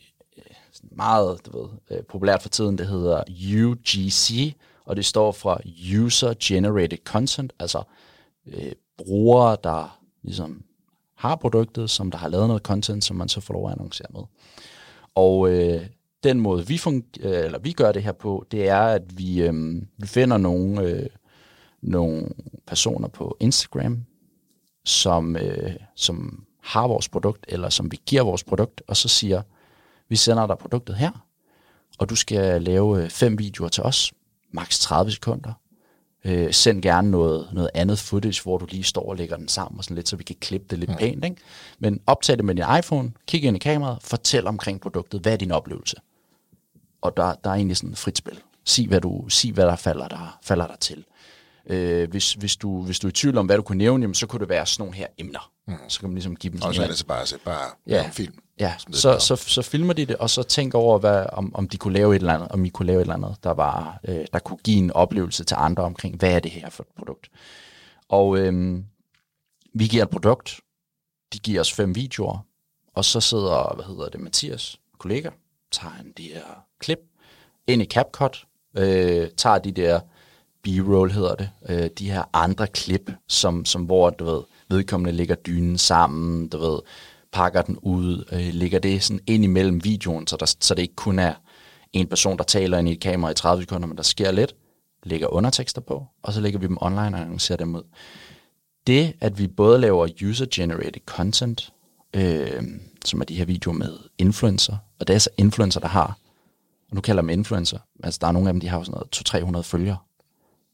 Speaker 2: meget du ved, øh, populært for tiden, det hedder UGC, og det står for User Generated Content, altså øh, brugere, der ligesom har produktet, som der har lavet noget content, som man så får lov at annoncere med. Og øh, den måde, vi, fun- øh, eller vi gør det her på, det er, at vi, øh, vi finder nogle, øh, nogle personer på Instagram, som, øh, som har vores produkt, eller som vi giver vores produkt, og så siger, vi sender dig produktet her, og du skal lave øh, fem videoer til os, maks 30 sekunder. Øh, send gerne noget, noget andet footage, hvor du lige står og lægger den sammen, og sådan lidt, så vi kan klippe det lidt ja. pænt. Ikke? Men optag det med din iPhone, kig ind i kameraet, fortæl omkring produktet, hvad er din oplevelse? Og der, der er egentlig sådan et frit spil. Sig, hvad, du, sig, hvad der falder der, falder der til. Øh, hvis, hvis, du, hvis du er i tvivl om, hvad du kunne nævne, jamen, så kunne det være sådan nogle her emner. Mm. Så kan man ligesom give dem
Speaker 1: Og så er det så bare, så bare ja. en film.
Speaker 2: Ja, så, så, så, filmer de det, og så tænker over, hvad, om, om de kunne lave et eller andet, om I kunne lave et eller andet, der, var, øh, der kunne give en oplevelse til andre omkring, hvad er det her for et produkt. Og øh, vi giver et produkt, de giver os fem videoer, og så sidder, hvad hedder det, Mathias, kollega, tager han de her klip ind i CapCut, øh, tager de der B-roll hedder det, øh, de her andre klip, som, som hvor du ved, vedkommende lægger dynen sammen, du ved, pakker den ud, øh, lægger det sådan ind imellem videoen, så, der, så det ikke kun er en person, der taler ind i et kamera i 30 sekunder, men der sker lidt, lægger undertekster på, og så lægger vi dem online og annoncerer dem ud. Det, at vi både laver user-generated content, øh, som er de her videoer med influencer, og det er så influencer, der har og nu kalder dem influencer, altså der er nogle af dem, de har jo sådan noget 200-300 følgere.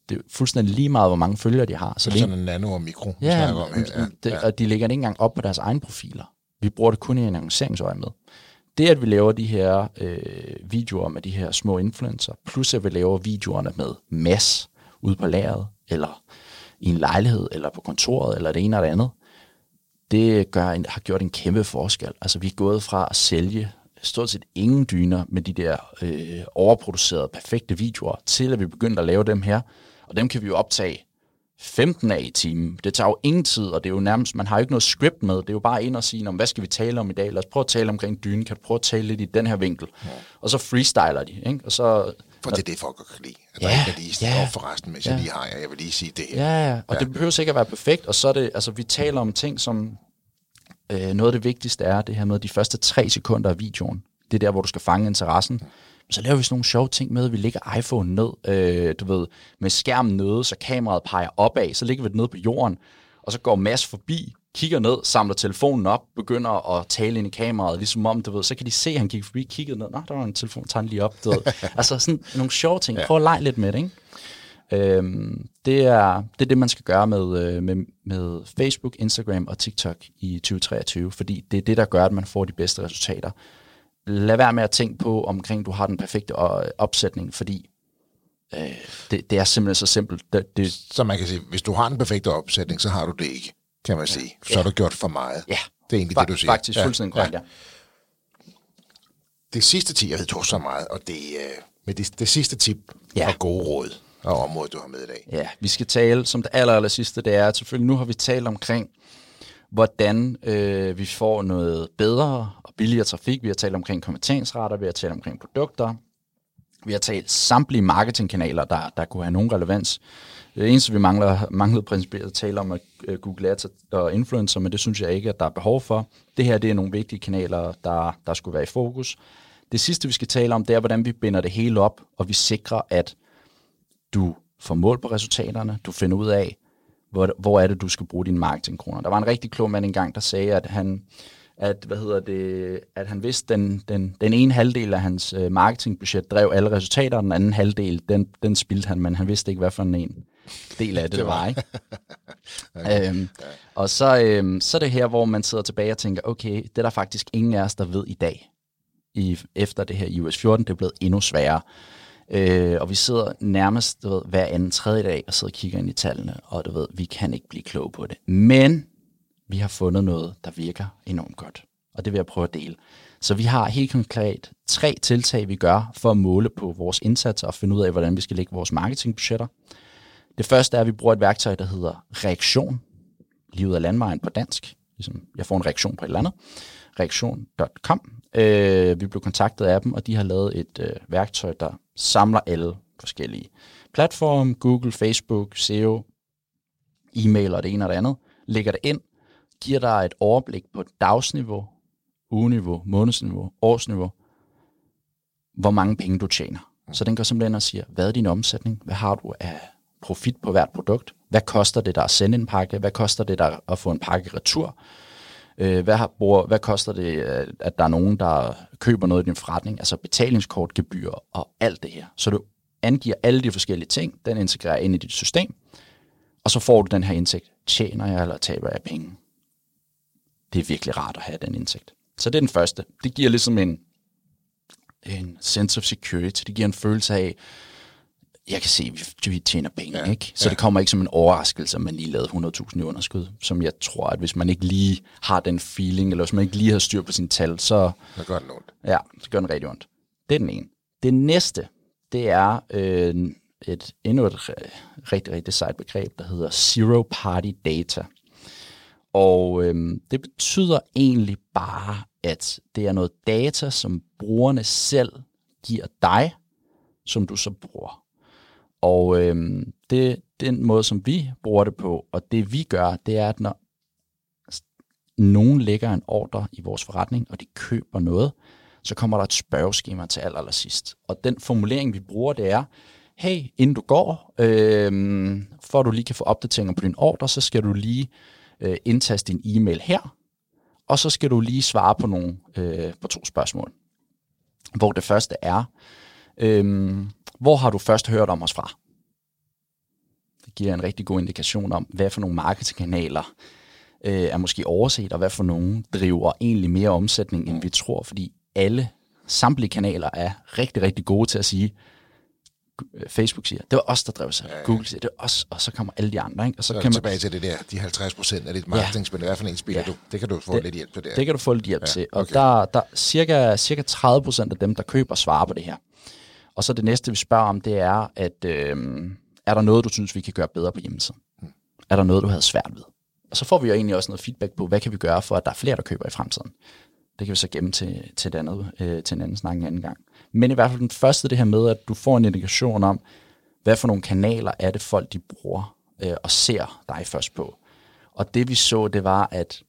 Speaker 2: Det er fuldstændig lige meget, hvor mange følgere de har.
Speaker 1: Så det er sådan en nano og mikro,
Speaker 2: ja, om her. Ja, det, ja. og de lægger det ikke engang op på deres egne profiler. Vi bruger det kun i en annonceringsøje med. det, at vi laver de her øh, videoer med de her små influencer, plus at vi laver videoerne med mass ude på lageret, eller i en lejlighed, eller på kontoret, eller det ene eller det andet, det gør en, har gjort en kæmpe forskel. Altså vi er gået fra at sælge stort set ingen dyner med de der øh, overproducerede, perfekte videoer, til at vi begyndte at lave dem her. Og dem kan vi jo optage 15 af i timen. Det tager jo ingen tid, og det er jo nærmest, man har jo ikke noget script med. Det er jo bare ind og sige, om hvad skal vi tale om i dag? Lad os prøve at tale omkring dynen. Kan du prøve at tale lidt i den her vinkel? Ja. Og så freestyler de, ikke? Og så,
Speaker 1: For det er det, folk kan lide. At ja, der ikke er lige ja, forresten, hvis ja. jeg lige har jer. Jeg vil lige sige det her.
Speaker 2: Ja, ja. og ja. det behøver ikke at være perfekt. Og så er det, altså vi taler om ting, som øh, noget af det vigtigste er det her med de første tre sekunder af videoen. Det er der, hvor du skal fange interessen. Så laver vi sådan nogle sjove ting med, at vi lægger iPhone ned, øh, du ved, med skærmen nede, så kameraet peger opad, så ligger vi det ned på jorden, og så går Mads forbi, kigger ned, samler telefonen op, begynder at tale ind i kameraet, ligesom om, du ved, så kan de se, at han gik forbi, kiggede ned, nå, der var en telefon, tager den lige op, du ved. altså sådan nogle sjove ting. Prøv at lege lidt med det, ikke? Øhm, det, er, det er det, man skal gøre med, øh, med, med Facebook, Instagram og TikTok i 2023, fordi det er det, der gør, at man får de bedste resultater. Lad være med at tænke på, omkring du har den perfekte øh, opsætning, fordi øh, det, det er simpelthen så simpelt. Det, det,
Speaker 1: så man kan sige, hvis du har den perfekte opsætning, så har du det ikke, kan man sige. Så ja. har du gjort for meget.
Speaker 2: Ja.
Speaker 1: Det er egentlig Fa- det, du siger.
Speaker 2: Faktisk ja. fuldstændig korrekt, ja. ja.
Speaker 1: Det sidste tip, jeg ved, du så meget, og det, øh, med det, det sidste tip ja. og gode råd og område, du har med i dag.
Speaker 2: Ja, vi skal tale, som det aller, aller sidste, det er, at selvfølgelig nu har vi talt omkring, hvordan øh, vi får noget bedre og billigere trafik. Vi har talt omkring kommenteringsretter, vi har talt omkring produkter, vi har talt samtlige marketingkanaler, der, der kunne have nogen relevans. Det eneste, vi mangler, manglede principielt at tale om, at øh, Google Ads og influencer, men det synes jeg ikke, at der er behov for. Det her det er nogle vigtige kanaler, der, der skulle være i fokus. Det sidste, vi skal tale om, det er, hvordan vi binder det hele op, og vi sikrer, at du får mål på resultaterne, du finder ud af, hvor, hvor er det, du skal bruge dine marketingkroner. Der var en rigtig klog mand engang, der sagde, at han, at, hvad hedder det, at han vidste, den, den, den ene halvdel af hans øh, marketingbudget drev alle resultater, og den anden halvdel, den, den spildte han, men han vidste ikke, hvad for en del af det, det var. Ikke? okay. øhm, ja. Og så, øhm, så er det her, hvor man sidder tilbage og tænker, okay, det er der faktisk ingen af os, der ved i dag, i, efter det her iOS 14, det er blevet endnu sværere. Øh, og vi sidder nærmest du ved, hver anden tredje dag og sidder og kigger ind i tallene, og du ved, vi kan ikke blive kloge på det. Men vi har fundet noget, der virker enormt godt, og det vil jeg prøve at dele. Så vi har helt konkret tre tiltag, vi gør for at måle på vores indsatser og finde ud af, hvordan vi skal lægge vores marketingbudgetter. Det første er, at vi bruger et værktøj, der hedder reaktion. Livet af landvejen på dansk. Ligesom jeg får en reaktion på et eller andet. Reaktion.com. Øh, vi blev kontaktet af dem, og de har lavet et øh, værktøj, der samler alle forskellige platforme, Google, Facebook, SEO, e-mail og det ene og det andet, lægger det ind, giver dig et overblik på dagsniveau, ugeniveau, månedsniveau, årsniveau, hvor mange penge du tjener. Så den går simpelthen og siger, hvad er din omsætning? Hvad har du af profit på hvert produkt? Hvad koster det der at sende en pakke? Hvad koster det der at få en pakke retur? Øh, hvad, har, bruger, hvad koster det, øh, at der er nogen, der køber noget i din forretning? Altså betalingskortgebyr og alt det her. Så du angiver alle de forskellige ting, den integrerer ind i dit system, og så får du den her indsigt. Tjener jeg eller taber jeg penge? Det er virkelig rart at have den indsigt. Så det er den første. Det giver ligesom en, en sense of security. Det giver en følelse af, jeg kan se, at vi tjener penge, ja. ikke? Så ja. det kommer ikke som en overraskelse, at man lige lavede 100.000 i underskud, som jeg tror, at hvis man ikke lige har den feeling, eller hvis man ikke lige har styr på sine tal, så...
Speaker 1: Så gør den ondt.
Speaker 2: Ja, så gør den rigtig ondt. Det er den ene. Det næste, det er øh, et, endnu et rigtig, rigtig sejt begreb, der hedder Zero Party Data. Og øh, det betyder egentlig bare, at det er noget data, som brugerne selv giver dig, som du så bruger. Og øh, det den måde, som vi bruger det på, og det vi gør, det er, at når nogen lægger en ordre i vores forretning, og de køber noget, så kommer der et spørgeskema til aller, aller sidst. Og den formulering, vi bruger, det er, hey, inden du går, øh, for at du lige kan få opdateringer på din ordre, så skal du lige øh, indtaste din e-mail her, og så skal du lige svare på, nogle, øh, på to spørgsmål. Hvor det første er, øh, hvor har du først hørt om os fra? Det giver en rigtig god indikation om, hvad for nogle marketingkanaler øh, er måske overset, og hvad for nogle driver egentlig mere omsætning, end vi tror, fordi alle, samtlige kanaler er rigtig, rigtig gode til at sige, Facebook siger, det var os, der drev sig. Ja, ja. Google siger, det var os, og så kommer alle de andre. Ikke? Og
Speaker 1: så, så kan man tilbage til det der, de 50 procent af dit marketingspil, ja. hvad for en spiller ja. du? Det kan du få
Speaker 2: det,
Speaker 1: lidt hjælp til
Speaker 2: der. Det kan du få lidt hjælp ja, til. Og okay. der, der cirka, cirka 30 procent af dem, der køber, svarer på det her. Og så det næste, vi spørger om, det er, at øh, er der noget, du synes, vi kan gøre bedre på hjemmesiden? Mm. Er der noget, du havde svært ved? Og så får vi jo egentlig også noget feedback på, hvad kan vi gøre for, at der er flere, der køber i fremtiden? Det kan vi så gemme til, til, det andet, øh, til en anden snak en anden gang. Men i hvert fald den første, det her med, at du får en indikation om, hvad for nogle kanaler er det folk, de bruger øh, og ser dig først på. Og det vi så, det var, at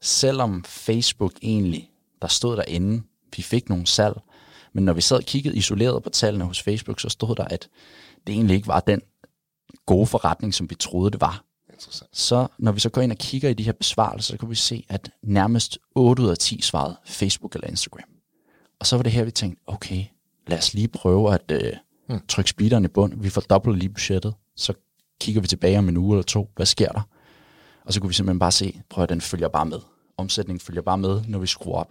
Speaker 2: selvom Facebook egentlig, der stod derinde, vi fik nogle salg, men når vi sad og kiggede isoleret på tallene hos Facebook, så stod der, at det egentlig ikke var den gode forretning, som vi troede, det var. Så når vi så går ind og kigger i de her besvarelser, så kan vi se, at nærmest 8 ud af 10 svarede Facebook eller Instagram. Og så var det her, vi tænkte, okay, lad os lige prøve at øh, mm. trykke speederen i bund. Vi fordobler lige budgettet. Så kigger vi tilbage om en uge eller to. Hvad sker der? Og så kunne vi simpelthen bare se, prøv at den følger bare med. Omsætningen følger bare med, når vi skruer op.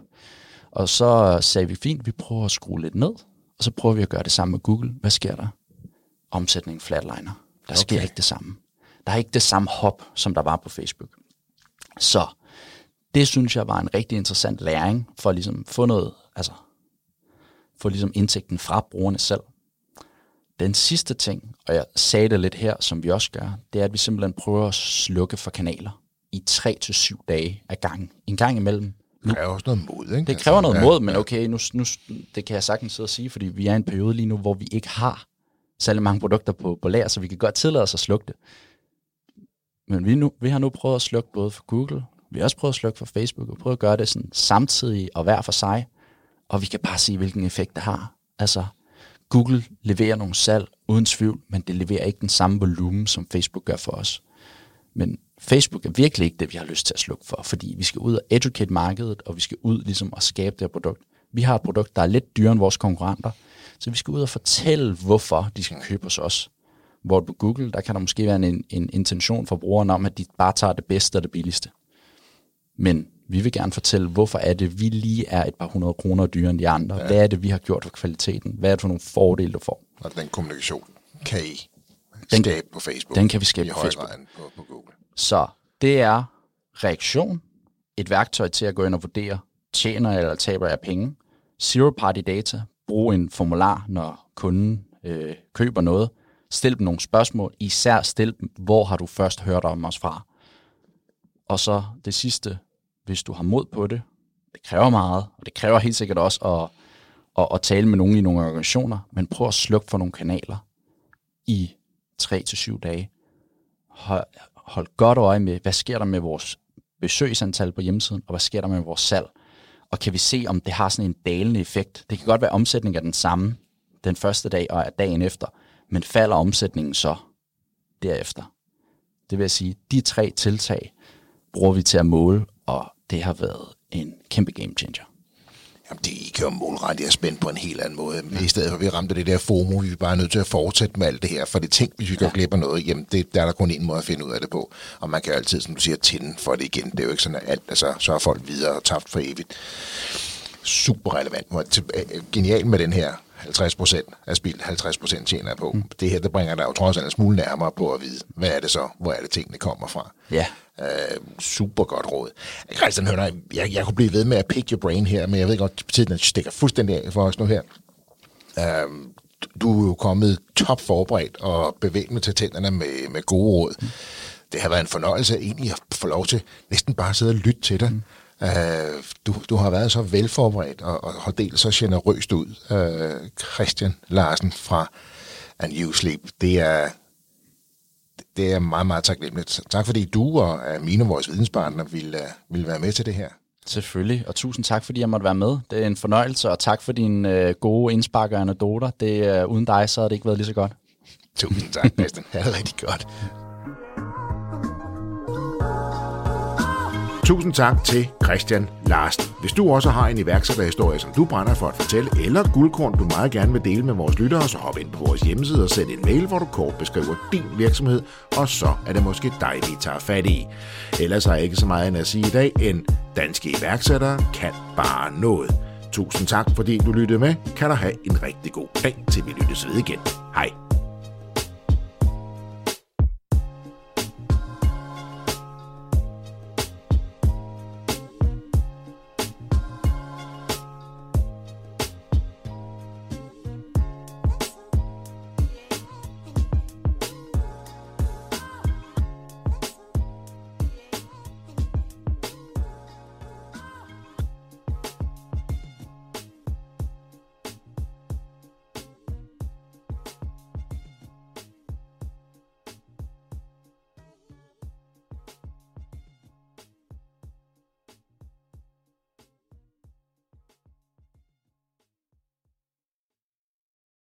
Speaker 2: Og så sagde vi, fint, vi prøver at skrue lidt ned, og så prøver vi at gøre det samme med Google. Hvad sker der? Omsætningen flatliner. Der okay. sker ikke det samme. Der er ikke det samme hop, som der var på Facebook. Så det synes jeg var en rigtig interessant læring, for at ligesom få noget, altså få ligesom indtægten fra brugerne selv. Den sidste ting, og jeg sagde det lidt her, som vi også gør, det er, at vi simpelthen prøver at slukke for kanaler i 3 til syv dage af gangen. En gang imellem.
Speaker 1: Det kræver også noget mod, ikke?
Speaker 2: Det kræver altså, noget ja, mod, men okay, nu, nu, det kan jeg sagtens sidde og sige, fordi vi er i en periode lige nu, hvor vi ikke har særlig mange produkter på, på lager, så vi kan godt tillade os at slukke det. Men vi, nu, vi har nu prøvet at slukke både for Google, vi har også prøvet at slukke for Facebook, og prøvet at gøre det sådan samtidig og hver for sig, og vi kan bare se, hvilken effekt det har. Altså, Google leverer nogle salg uden tvivl, men det leverer ikke den samme volumen, som Facebook gør for os. Men Facebook er virkelig ikke det, vi har lyst til at slukke for, fordi vi skal ud og educate markedet, og vi skal ud ligesom og skabe det her produkt. Vi har et produkt, der er lidt dyrere end vores konkurrenter, så vi skal ud og fortælle, hvorfor de skal købe hos os. Hvor på Google, der kan der måske være en, en intention for brugerne om, at de bare tager det bedste og det billigste. Men vi vil gerne fortælle, hvorfor er det, vi lige er et par hundrede kroner dyrere end de andre. Ja. Hvad er det, vi har gjort for kvaliteten? Hvad er det for nogle fordele, du får?
Speaker 1: Og den kommunikation kan I den, skabe på Facebook.
Speaker 2: Den kan vi skabe på Facebook.
Speaker 1: På, på Google.
Speaker 2: Så det er reaktion, et værktøj til at gå ind og vurdere, tjener eller taber jeg penge. Zero party data, brug en formular, når kunden øh, køber noget. Stil dem nogle spørgsmål, især stil dem, hvor har du først hørt om os fra. Og så det sidste, hvis du har mod på det. Det kræver meget, og det kræver helt sikkert også at, at, at tale med nogen i nogle organisationer, men prøv at slukke for nogle kanaler i 3-7 dage. Hold, godt øje med, hvad sker der med vores besøgsantal på hjemmesiden, og hvad sker der med vores salg. Og kan vi se, om det har sådan en dalende effekt. Det kan godt være, at omsætningen er den samme den første dag og dagen efter, men falder omsætningen så derefter. Det vil sige, de tre tiltag bruger vi til at måle, og det har været en kæmpe game changer.
Speaker 1: Jamen, det I kan jo målrette jer spændt på en helt anden måde. Ja. I stedet for, at vi ramte det der FOMO, vi er bare nødt til at fortsætte med alt det her. For det tænk, hvis vi går ja. glip af noget, jamen, det, der er der kun en måde at finde ud af det på. Og man kan altid, som du siger, tænde for det igen. Det er jo ikke sådan, at alt, altså, så er folk videre og tabt for evigt. Super relevant. Genial med den her 50 procent af spil, 50 procent tjener på. Mm. Det her, det bringer dig jo trods alt en smule nærmere på at vide, hvad er det så, hvor er det tingene kommer fra.
Speaker 2: Ja.
Speaker 1: Øh, super godt råd. Christian Hønner, jeg, jeg kunne blive ved med at pick your brain her, men jeg ved godt, at tiden stikker fuldstændig af for os nu her. Øh, du er jo kommet top forberedt og bevægende til tænderne med, med gode råd. Mm. Det har været en fornøjelse egentlig at få lov til næsten bare at sidde og lytte til dig. Mm. Uh, du, du har været så velforberedt og, og har delt så generøst ud. Uh, Christian Larsen fra And You Sleep, det er, det er meget, meget taknemmeligt. Tak fordi du og mine vores videnspartner ville, ville være med til det her.
Speaker 2: Selvfølgelig, og tusind tak, fordi jeg måtte være med. Det er en fornøjelse, og tak for dine uh, gode indspark og anekdoter. Det, uh, uden dig, så havde det ikke været lige så godt.
Speaker 1: Tusind tak, Bastian. Det er rigtig godt. Tusind tak til Christian Larsen. Hvis du også har en iværksætterhistorie, som du brænder for at fortælle, eller guldkorn, du meget gerne vil dele med vores lyttere, så hop ind på vores hjemmeside og send en mail, hvor du kort beskriver din virksomhed, og så er det måske dig, vi tager fat i. Ellers har jeg ikke så meget end at sige i dag, end danske iværksættere kan bare noget. Tusind tak, fordi du lyttede med. Kan du have en rigtig god dag, til vi lyttes ved igen. Hej.